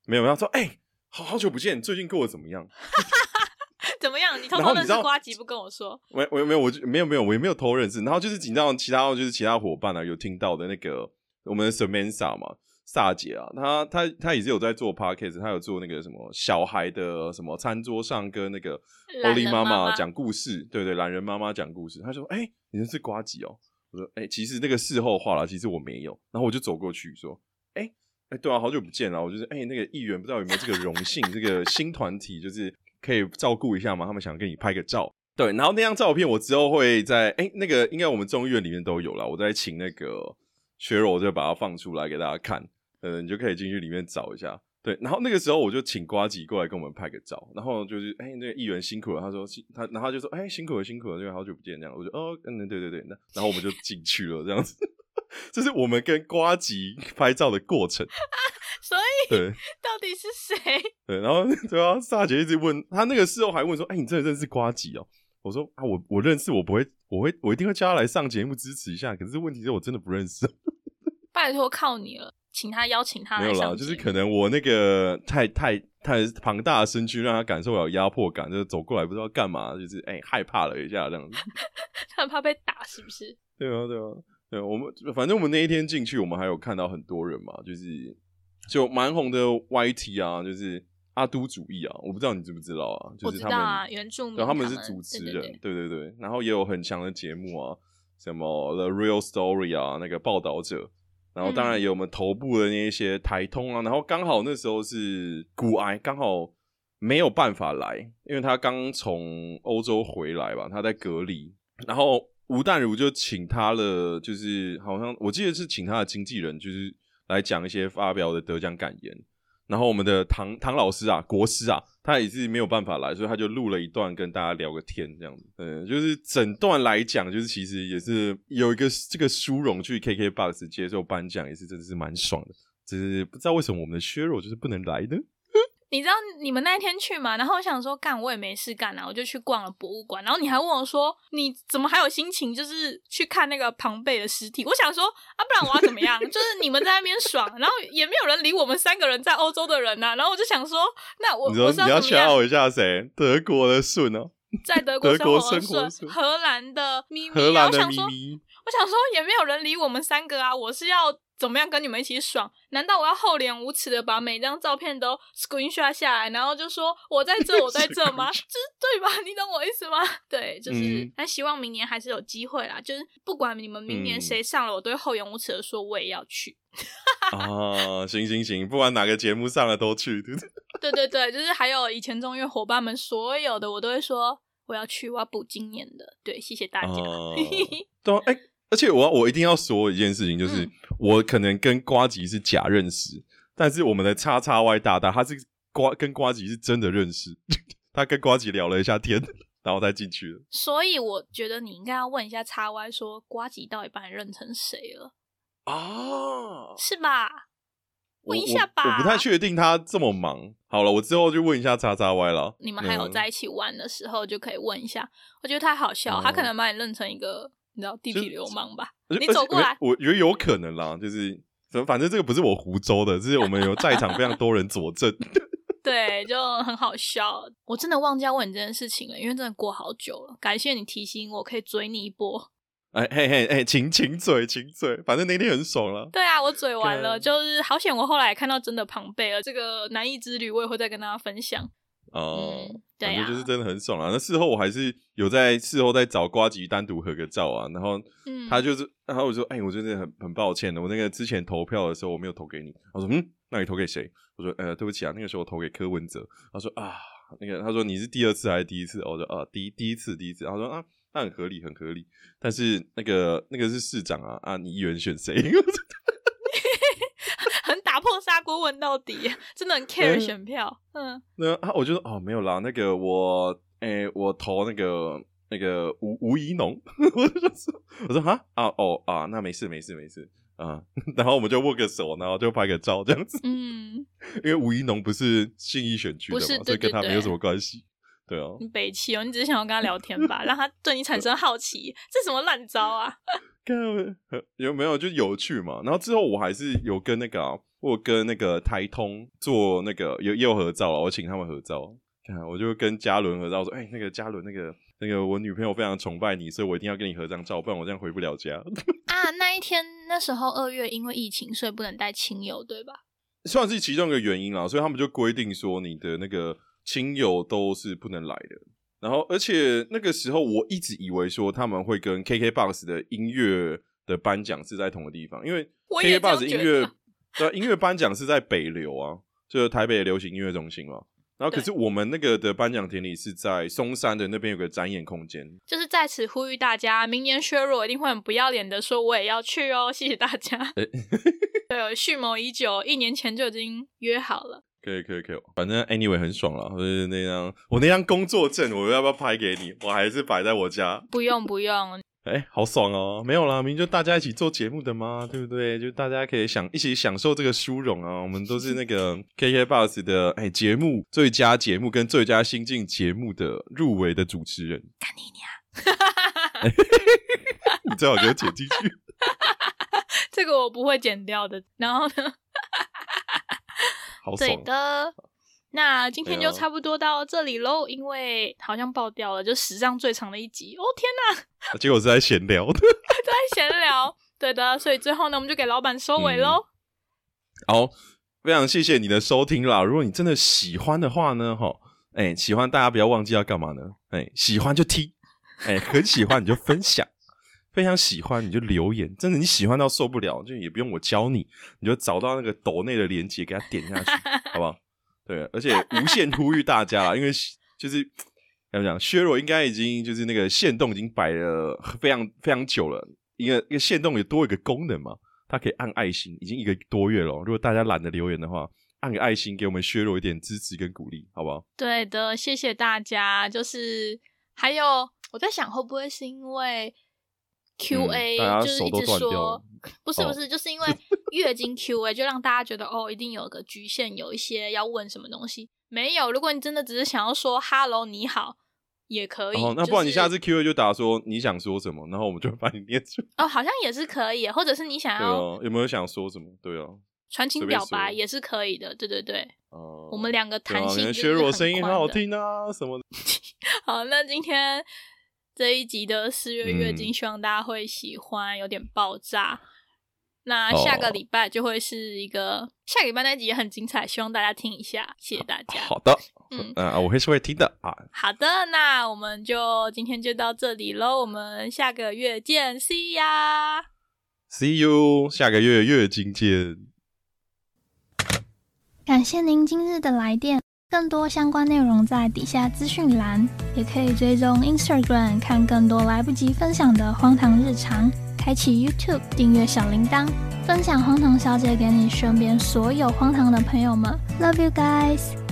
没有，他说：“哎，好好久不见，最近过得怎么样？” 怎么样？你偷偷认识瓜吉不跟我说？没，我没有，我就没有，没有，我也没有偷认识。然后就是紧张，其他就是其他伙伴啊，有听到的那个我们的 Samantha 嘛，萨姐啊，她她她也是有在做 podcast，她有做那个什么小孩的什么餐桌上跟那个欧丽妈妈讲故事，对对，懒人妈妈讲故事。她说：“哎，你认识瓜吉哦？”我说：“哎，其实那个事后话了，其实我没有。”然后我就走过去说：“哎，对啊，好久不见了。我就是哎，那个议员不知道有没有这个荣幸，这个新团体就是。”可以照顾一下吗？他们想跟你拍个照，对，然后那张照片我之后会在哎，那个应该我们中医院里面都有了，我再请那个薛柔就把它放出来给大家看，呃，你就可以进去里面找一下，对，然后那个时候我就请瓜吉过来跟我们拍个照，然后就是哎，那个议员辛苦了，他说他，然后就说哎，辛苦了辛苦了，因为好久不见这样，我就哦，嗯，对对对，那然后我们就进去了这样子，这是我们跟瓜吉拍照的过程。所以，对，到底是谁？对，然后对啊，萨姐一直问他那个事后还问说：“哎，你真的认识瓜吉哦？”我说：“啊，我我认识，我不会，我会，我一定会叫他来上节目支持一下。可是问题是我真的不认识。拜托，靠你了，请他邀请他。没有啦，就是可能我那个太太太庞大的身躯让他感受到压迫感，就是走过来不知道干嘛，就是哎害怕了一下这样子。他怕被打是不是？对啊，对啊，对，我们反正我们那一天进去，我们还有看到很多人嘛，就是。就蛮红的 YT 啊，就是阿都主义啊，我不知道你知不知道啊？就是他们原住民，他们是主持人，对对对，然后也有很强的节目啊，什么 The Real Story 啊，那个报道者，然后当然有我们头部的那一些台通啊，然后刚好那时候是骨癌，刚好没有办法来，因为他刚从欧洲回来吧，他在隔离，然后吴淡如就请他了，就是好像我记得是请他的经纪人，就是。来讲一些发表的得奖感言，然后我们的唐唐老师啊，国师啊，他也是没有办法来，所以他就录了一段跟大家聊个天，这样子。嗯，就是整段来讲，就是其实也是有一个这个殊荣去 KKBOX 接受颁奖，也是真的是蛮爽的。只是不知道为什么我们的削弱就是不能来呢？你知道你们那一天去吗？然后我想说干，我也没事干啊，我就去逛了博物馆。然后你还问我说，你怎么还有心情就是去看那个庞贝的尸体？我想说啊，不然我要怎么样？就是你们在那边爽，然后也没有人理我们三个人在欧洲的人呐。然后我就想说，那我你你要炫耀一下谁？德国的顺哦，在德国生活顺，荷兰的咪咪，荷兰的咪咪。我想说也没有人理我们三个啊，我是要。怎么样跟你们一起爽？难道我要厚脸无耻的把每张照片都 screenshot 下来，然后就说我在这，我在这吗？这对吧？你懂我意思吗？对，就是。但希望明年还是有机会啦。就是不管你们明年谁上了，我都会厚颜无耻的说我也要去。啊，行行行，不管哪个节目上了都去。对对对，就是还有以前中院伙伴们所有的，我都会说我要去，我要补今年的。对，谢谢大家。对，哎。而且我我一定要说一件事情，就是我可能跟瓜吉是假认识，但是我们的叉叉 Y 大大他是瓜跟瓜吉是真的认识，他跟瓜吉聊了一下天，然后再进去了。所以我觉得你应该要问一下叉 Y，说瓜吉到底把你认成谁了啊？是吧？问一下吧。我不太确定他这么忙。好了，我之后就问一下叉叉 Y 了。你们还有在一起玩的时候就可以问一下。我觉得太好笑，他可能把你认成一个。你知道地痞流氓吧？你走过来，我觉得有可能啦，就是反正这个不是我湖州的，这是我们有在场非常多人佐证。对，就很好笑。我真的忘记要问你这件事情了，因为真的过好久了。感谢你提醒我，可以追你一波。哎嘿嘿哎，请请嘴，请嘴，反正那天很爽了。对啊，我嘴完了，就是好险。我后来看到真的庞贝了，这个南艺之旅我也会再跟大家分享。哦，感觉就是真的很爽啊！那事后我还是有在事后再找瓜吉单独合个照啊，然后他就是，然后我说，哎，我真的很很抱歉的，我那个之前投票的时候我没有投给你。他说，嗯，那你投给谁？我说，呃，对不起啊，那个时候我投给柯文哲。他说啊，那个他说你是第二次还是第一次？我说啊，第一第一次，第一次。他说啊，那很合理，很合理。但是那个那个是市长啊，啊，你议员选谁？砂锅问到底，真的很 care 选票。嗯，那啊，我就说哦，没有啦，那个我，诶，我投那个那个吴吴怡农，我就说，我说哈啊哦啊，那没事没事没事啊，然后我们就握个手，然后就拍个照这样子。嗯，因为吴怡农不是信义选区的嘛，所以跟他没有什么关系。对哦，你北气哦，你只是想要跟他聊天吧，让他对你产生好奇，这什么烂招啊？有没有就有趣嘛？然后之后我还是有跟那个，我跟那个台通做那个有也有合照了，我请他们合照。看，我就跟嘉伦合照说：“哎，那个嘉伦，那个那个我女朋友非常崇拜你，所以我一定要跟你合张照，不然我这样回不了家。”啊，那一天那时候二月因为疫情，所以不能带亲友，对吧？算是其中一个原因啦，所以他们就规定说，你的那个亲友都是不能来的。然后，而且那个时候我一直以为说他们会跟 KKBOX 的音乐的颁奖是在同个地方，因为 KKBOX 音乐对音乐颁奖是在北流啊，就是台北流行音乐中心嘛。然后，可是我们那个的颁奖典礼是在松山的那边有个展演空间。就是在此呼吁大家，明年削弱一定会很不要脸的说我也要去哦，谢谢大家。对，蓄谋已久，一年前就已经约好了。可以可以可以，反正 anyway 很爽了。就是那张我那张工作证，我要不要拍给你？我还是摆在我家。不用不用。哎，好爽哦！没有啦，明明就大家一起做节目的嘛，对不对？就大家可以享一起享受这个殊荣啊！我们都是那个 KK Bus 的哎节目最佳节目跟最佳新晋节目的入围的主持人。干你娘！你最好给我剪进去。这个我不会剪掉的。然后呢？对的，那今天就差不多到这里喽，因为好像爆掉了，就史上最长的一集哦！天哪，结果是在闲聊的，在闲聊，对的，所以最后呢，我们就给老板收尾喽。好，非常谢谢你的收听啦！如果你真的喜欢的话呢，哈，哎，喜欢大家不要忘记要干嘛呢？哎，喜欢就听，哎，很喜欢你就分享。非常喜欢你就留言，真的你喜欢到受不了，就也不用我教你，你就找到那个抖内的链接给他点下去，好不好？对，而且无限呼吁大家，因为就是怎么讲，削弱应该已经就是那个线动已经摆了非常非常久了，一个一个线动也多一个功能嘛，它可以按爱心，已经一个多月了。如果大家懒得留言的话，按个爱心给我们削弱一点支持跟鼓励，好不好？对的，谢谢大家。就是还有我在想，会不会是因为？Q A 就是一直说，不是不是，就是因为月经 Q A 就让大家觉得哦，一定有个局限，有一些要问什么东西。没有，如果你真的只是想要说 Hello 你好，也可以。哦那不然你下次 Q A 就打说你想说什么，然后我们就把你念出。哦，好像也是可以，或者是你想要有没有想说什么？对哦，传情表白也是可以的。对对对，哦，我们两个弹性削弱声音很好听啊，什么的？好，那今天。这一集的四月月经，希望大家会喜欢，有点爆炸。那下个礼拜就会是一个下礼拜那集也很精彩，希望大家听一下，谢谢大家。好的，嗯啊，我会是会听的啊。好的，那我们就今天就到这里喽，我们下个月见，See ya，See you，下个月月经见。感谢您今日的来电。更多相关内容在底下资讯栏，也可以追踪 Instagram 看更多来不及分享的荒唐日常。开启 YouTube 订阅小铃铛，分享荒唐小姐给你身边所有荒唐的朋友们。Love you guys。